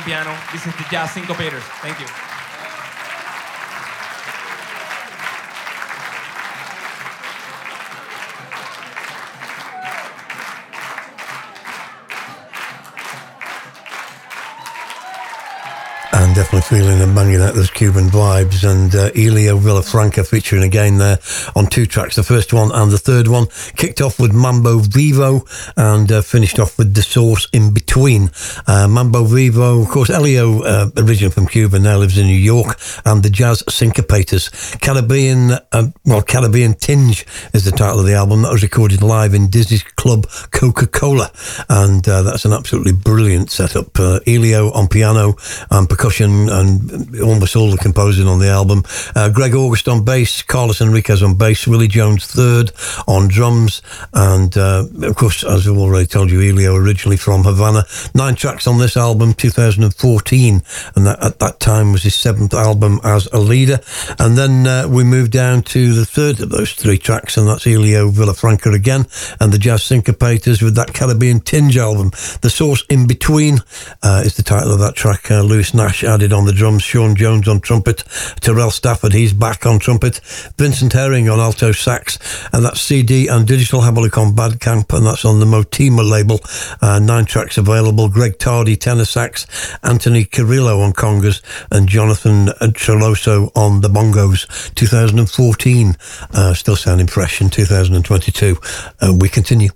On piano. This is the Jazz Syncopators. Thank you. and definitely feeling and banging out those Cuban vibes. And uh, Elio Villafranca featuring again there on two tracks, the first one and the third one. Kicked off with Mambo Vivo and uh, finished off with The Source in Between. Uh, Mambo Vivo, of course, Elio, uh, originally from Cuba, now lives in New York, and the Jazz Syncopators. Caribbean, uh, well, Caribbean Tinge is the title of the album. That was recorded live in Dizzy's Club Coca Cola. And uh, that's an absolutely brilliant setup. Uh, Elio on piano and percussion and almost all the composing on the album. Uh, Greg August on bass, Carlos Henriquez on bass, Willie Jones third on drums, and of course, as I've already told you, Elio originally from Havana. Nine tracks on this album, 2014, and that at that time was his seventh album as a leader. And then uh, we moved down to the third of those three tracks, and that's Elio Villafranca again, and the Jazz Syncopators with that Caribbean Tinge album. The Source in Between uh, is the title of that track. Uh, Lewis Nash added on the drums, Sean Jones on trumpet, Terrell Stafford, he's back on trumpet, Vincent Herring on alto sax, and that's CD and digital. Have a look on Bandcamp, and that's on the Motéma label. Uh, nine tracks available. Greg Tardy, tenor sax, Anthony Carrillo on congas, and Jonathan Treloso on the bongos. 2014, uh, still sounding fresh in 2022. Uh, we continue.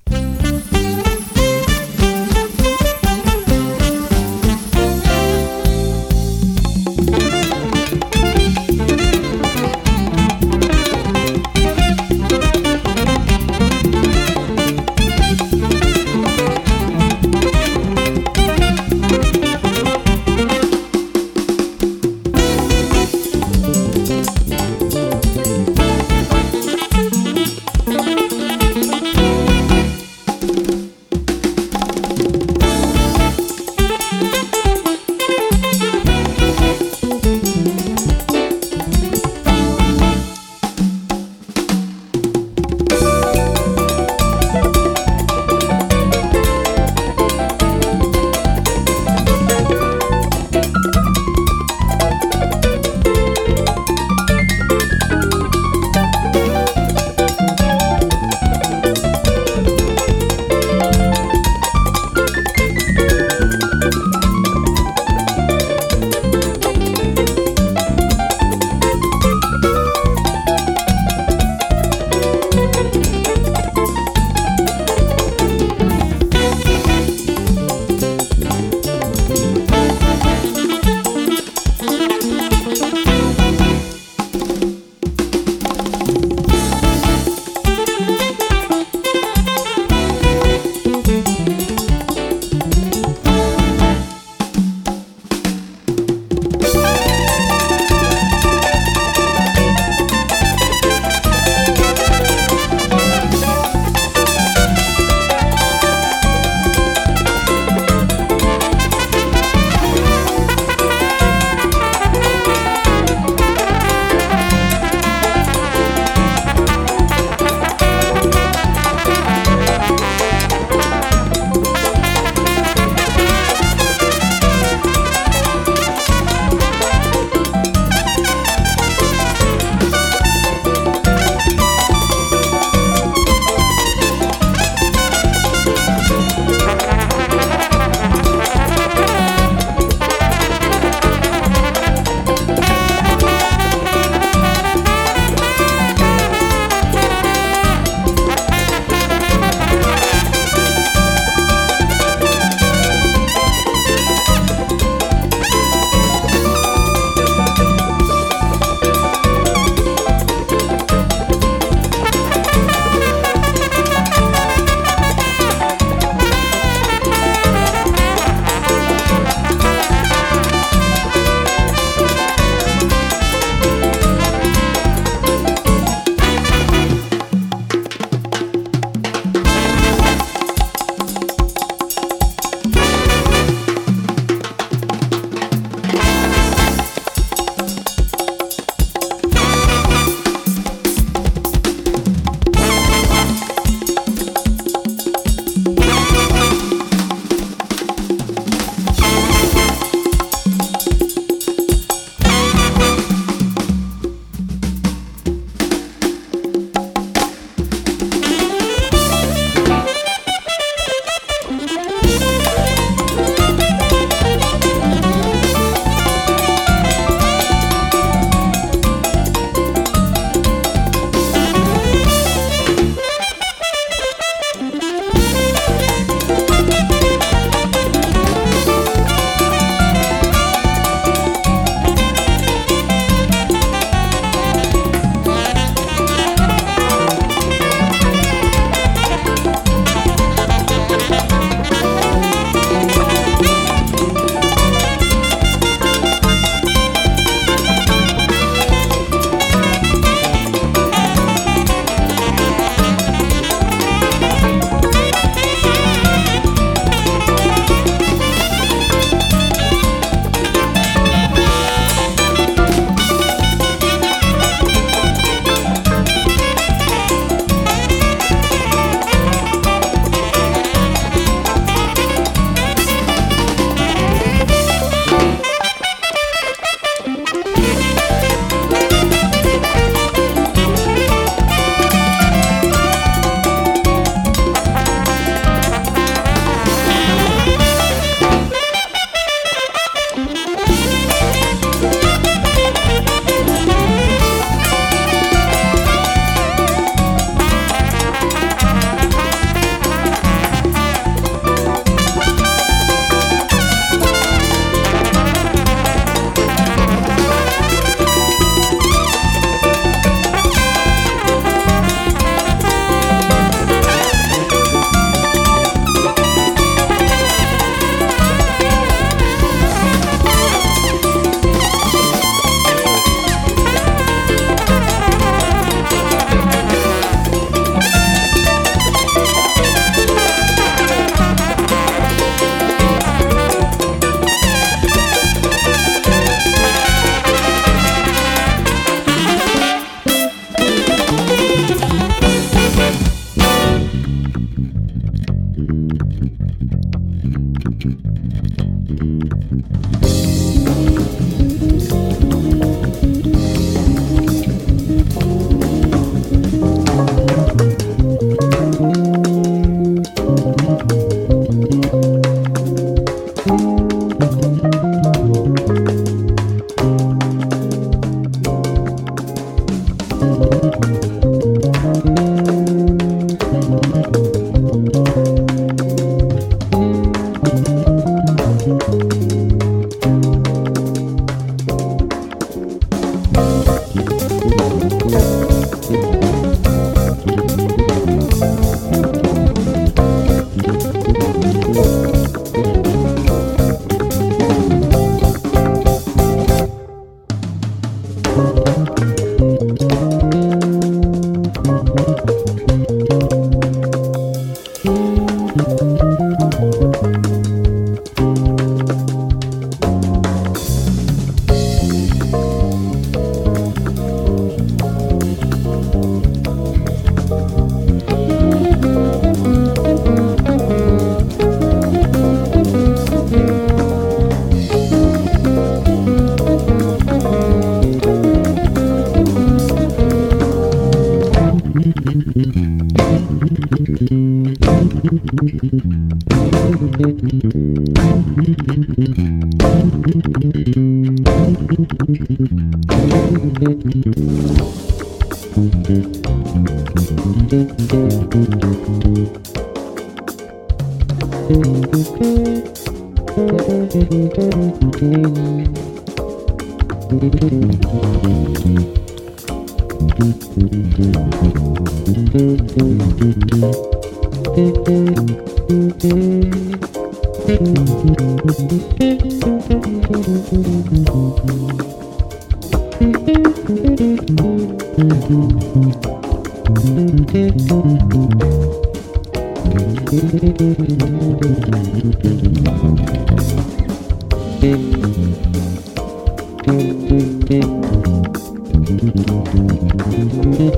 ワールドワイ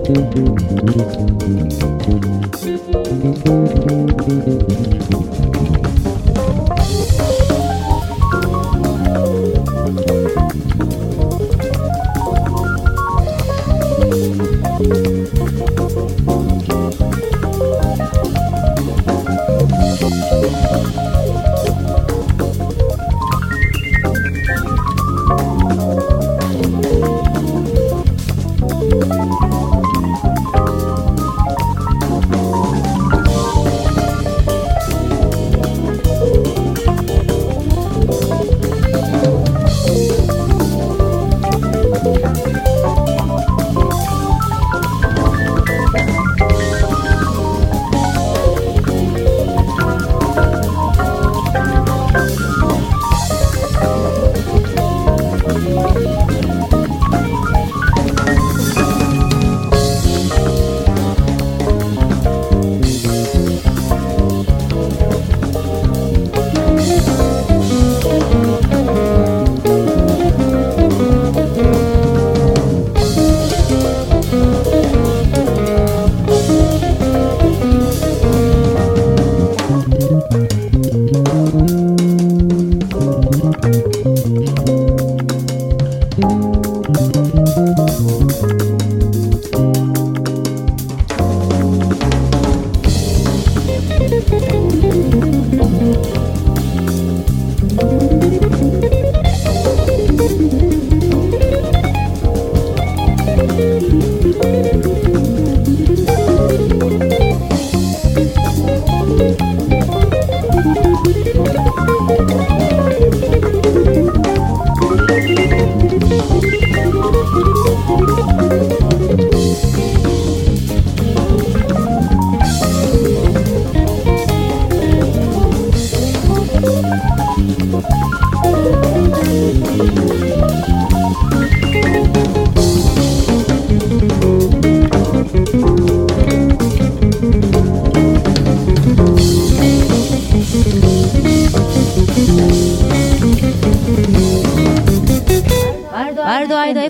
ド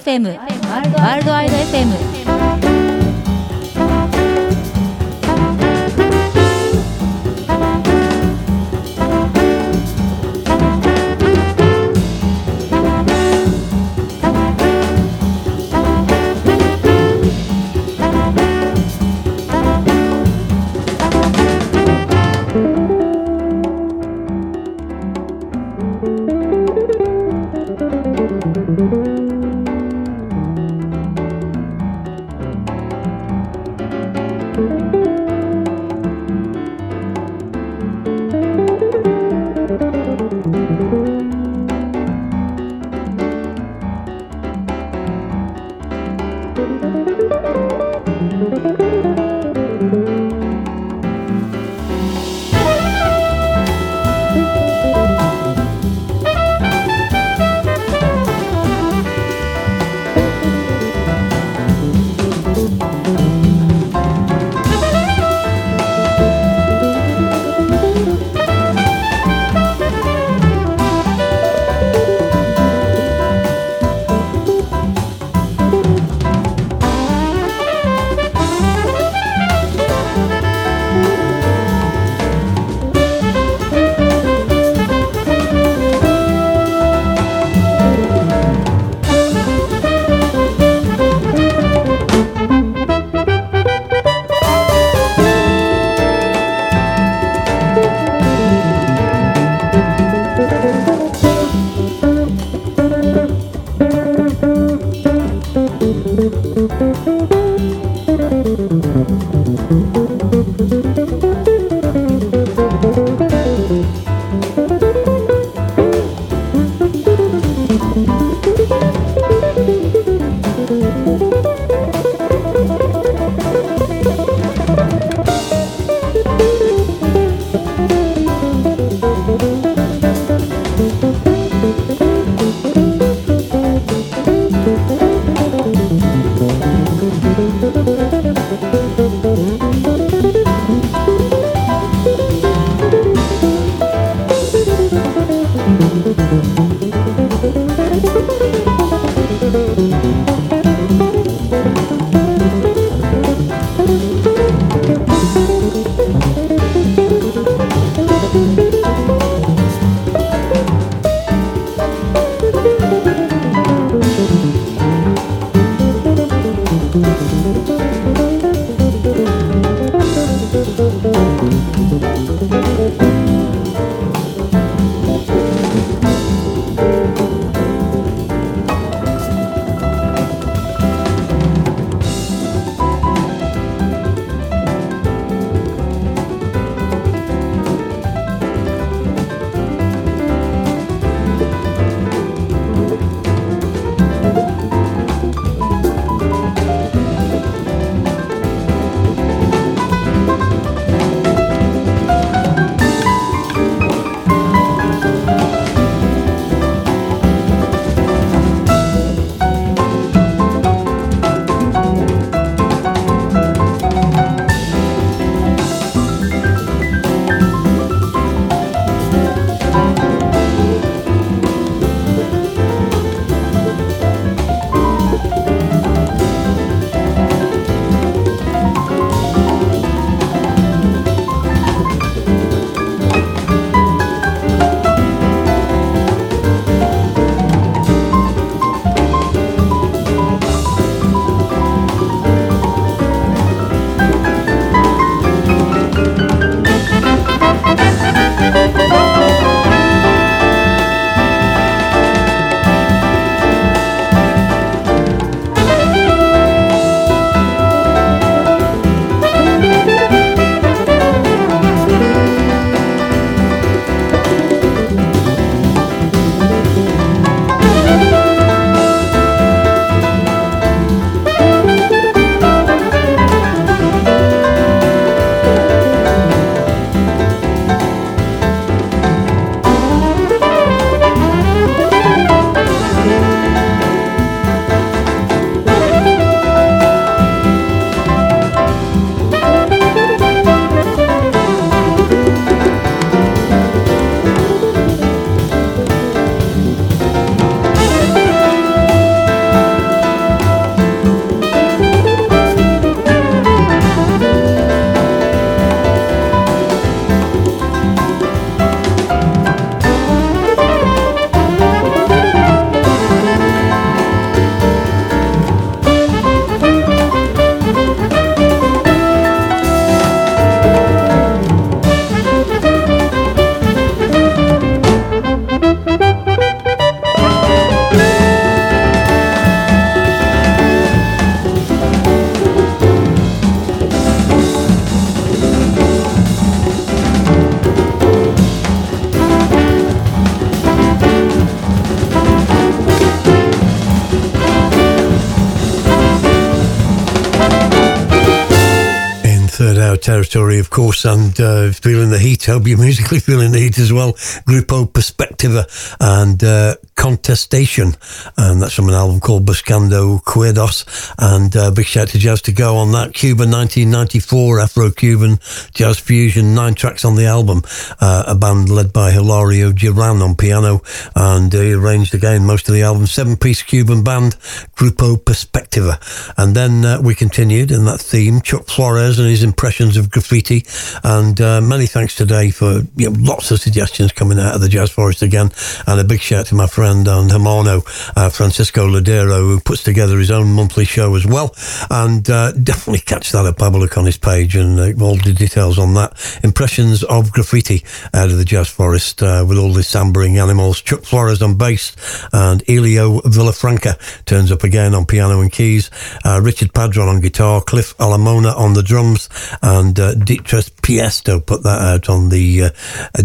FM territory, of course, and uh, feeling the heat. Hope you're musically feeling the heat as well. Grupo Perspectiva and uh, Contestation, and that's from an album called Buscando Cuerdos. And uh, big shout to Jazz to go on that. Cuba 1994, Afro Cuban Jazz Fusion, nine tracks on the album. Uh, a band led by Hilario Duran on piano, and he arranged again most of the album. Seven piece Cuban band, Grupo Perspectiva. And then uh, we continued in that theme, Chuck Flores and his impressions of graffiti. And uh, many thanks today for you know, lots of suggestions coming out of the Jazz Forest again. And a big shout to my friend. and Hermano, uh, Francisco Ladero, who puts together his own monthly show as well. And uh, definitely catch that at Have on his page and uh, all the details on that. Impressions of graffiti out of the Jazz Forest uh, with all the sambering animals. Chuck Flores on bass and Elio Villafranca turns up again on piano and keys. Uh, Richard Padron on guitar, Cliff Alamona on the drums, and uh, Dafnis Prieto put that out on the uh,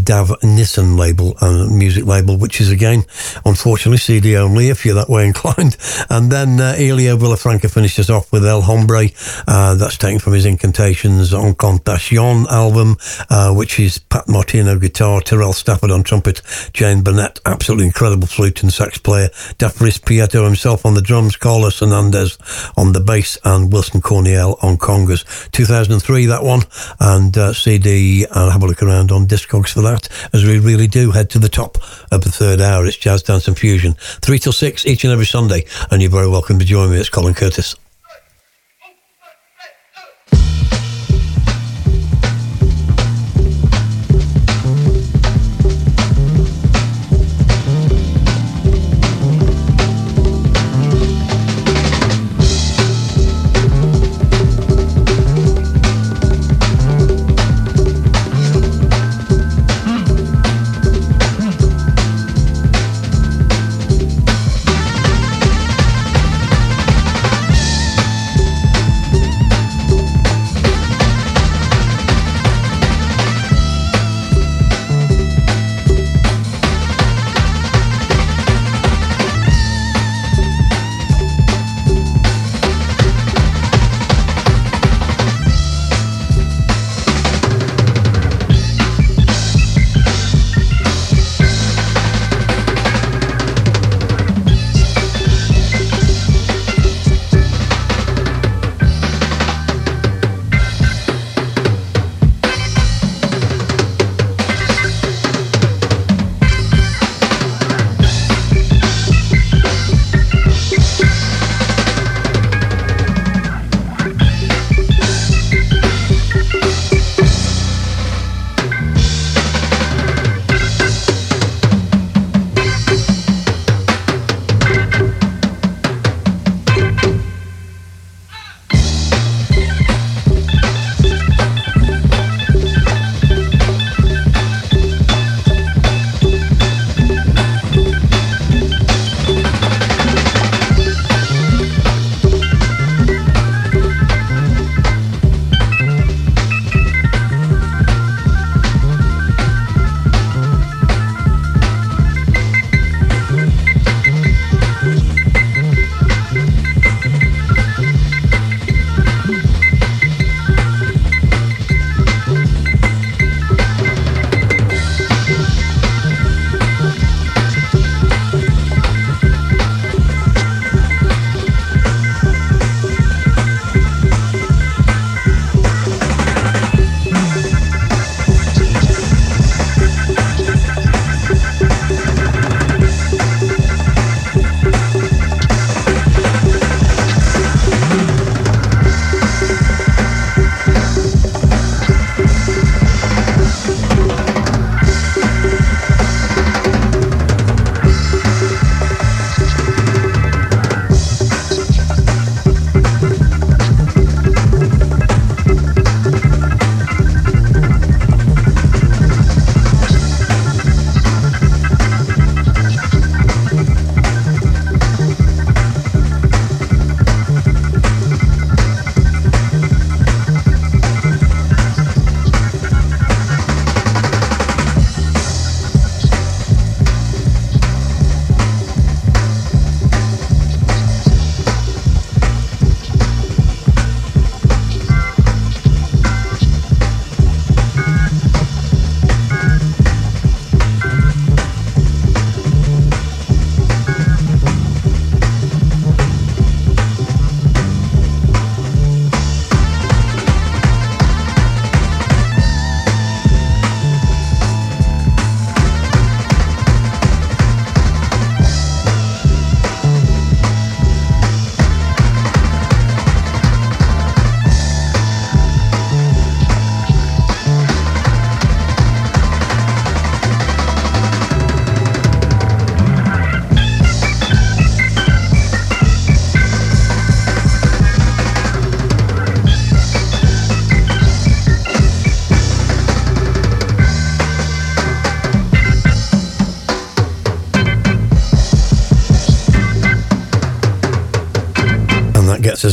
Dav Nissen label, uh, music label, which is again, unfortunately, CD only if that way inclined. And then uh, Elio Villafranca finishes off with El Hombre. Uh, that's taken from his Incantations Encantaciones album, uh, which is Pat Martino guitar, Terrell Stafford on trumpet, Jane Bunnett, absolutely incredible flute and sax player, Dafnis Prieto himself on the drums, Carlos Henriquez on the bass, and Wilson Corniel on congas. 2003, that one, and uh, CD, I'll have a look around on Discogs for that, as we really do head to the top of the third hour. It's Jazz Dance and Fusion, 3 till 6 each and every Sunday, and you're very welcome to join me. It's Colin Curtis.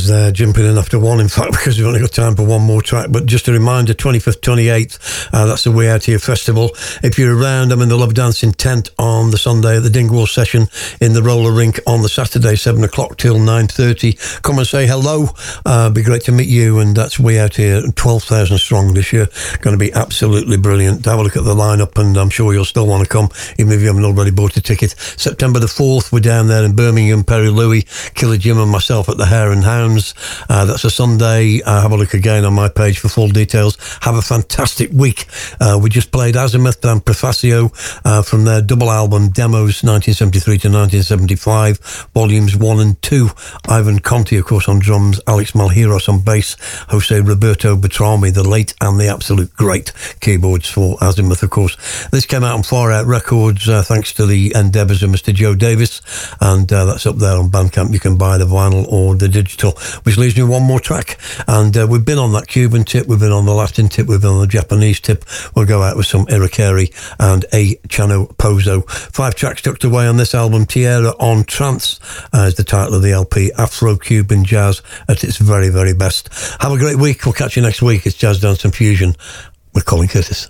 There, jumping in after one, in fact, because we've only got time for one more track. But just a reminder 25th, 28th, uh, that's the We Out Here Festival. If you're around, I'm in the Love Dancing tent on the Sunday at the Dingwall session in the roller rink on the Saturday, 7 o'clock till 9.30. Come and say hello. Uh, be great to meet you. And that's We Out Here, 12,000 strong this year. Going to be absolutely brilliant. Have a look at the lineup, and I'm sure you'll still want to come, even if you haven't already bought a ticket. September the 4th, we're down there in Birmingham, Perry Louis, Killer Jim, and myself at the Hare and Hounds. Uh, that's a Sunday. Uh, have a look again on my page for full details. Have a fantastic week. Uh, we just played Azimuth and Prefacio uh, from their double album Demos 1973 to 1975, volumes one and two. Ivan Conti, of course, on drums, Alex Malheiros on bass, Jose Roberto Bertrami, the late and the absolute great keyboards for Azimuth, of course. This came out on Far Out Records, uh, thanks to the endeavours of Mr. Joe Davis, and uh, that's up there on Bandcamp. You can buy the vinyl or the digital, which leaves me one more track. And uh, we've been on that Cuban tip, we've been on the Latin tip, we've been on the Japanese tip. We'll go out with some Irakere and A Chano Pozo. Five tracks tucked away on this album, Tierra en Trance uh, is the title of the LP, Afro Cuban Jazz at its very, very best. Have a great week. We'll catch you next week. It's Jazz Dance and Fusion with Colin Curtis.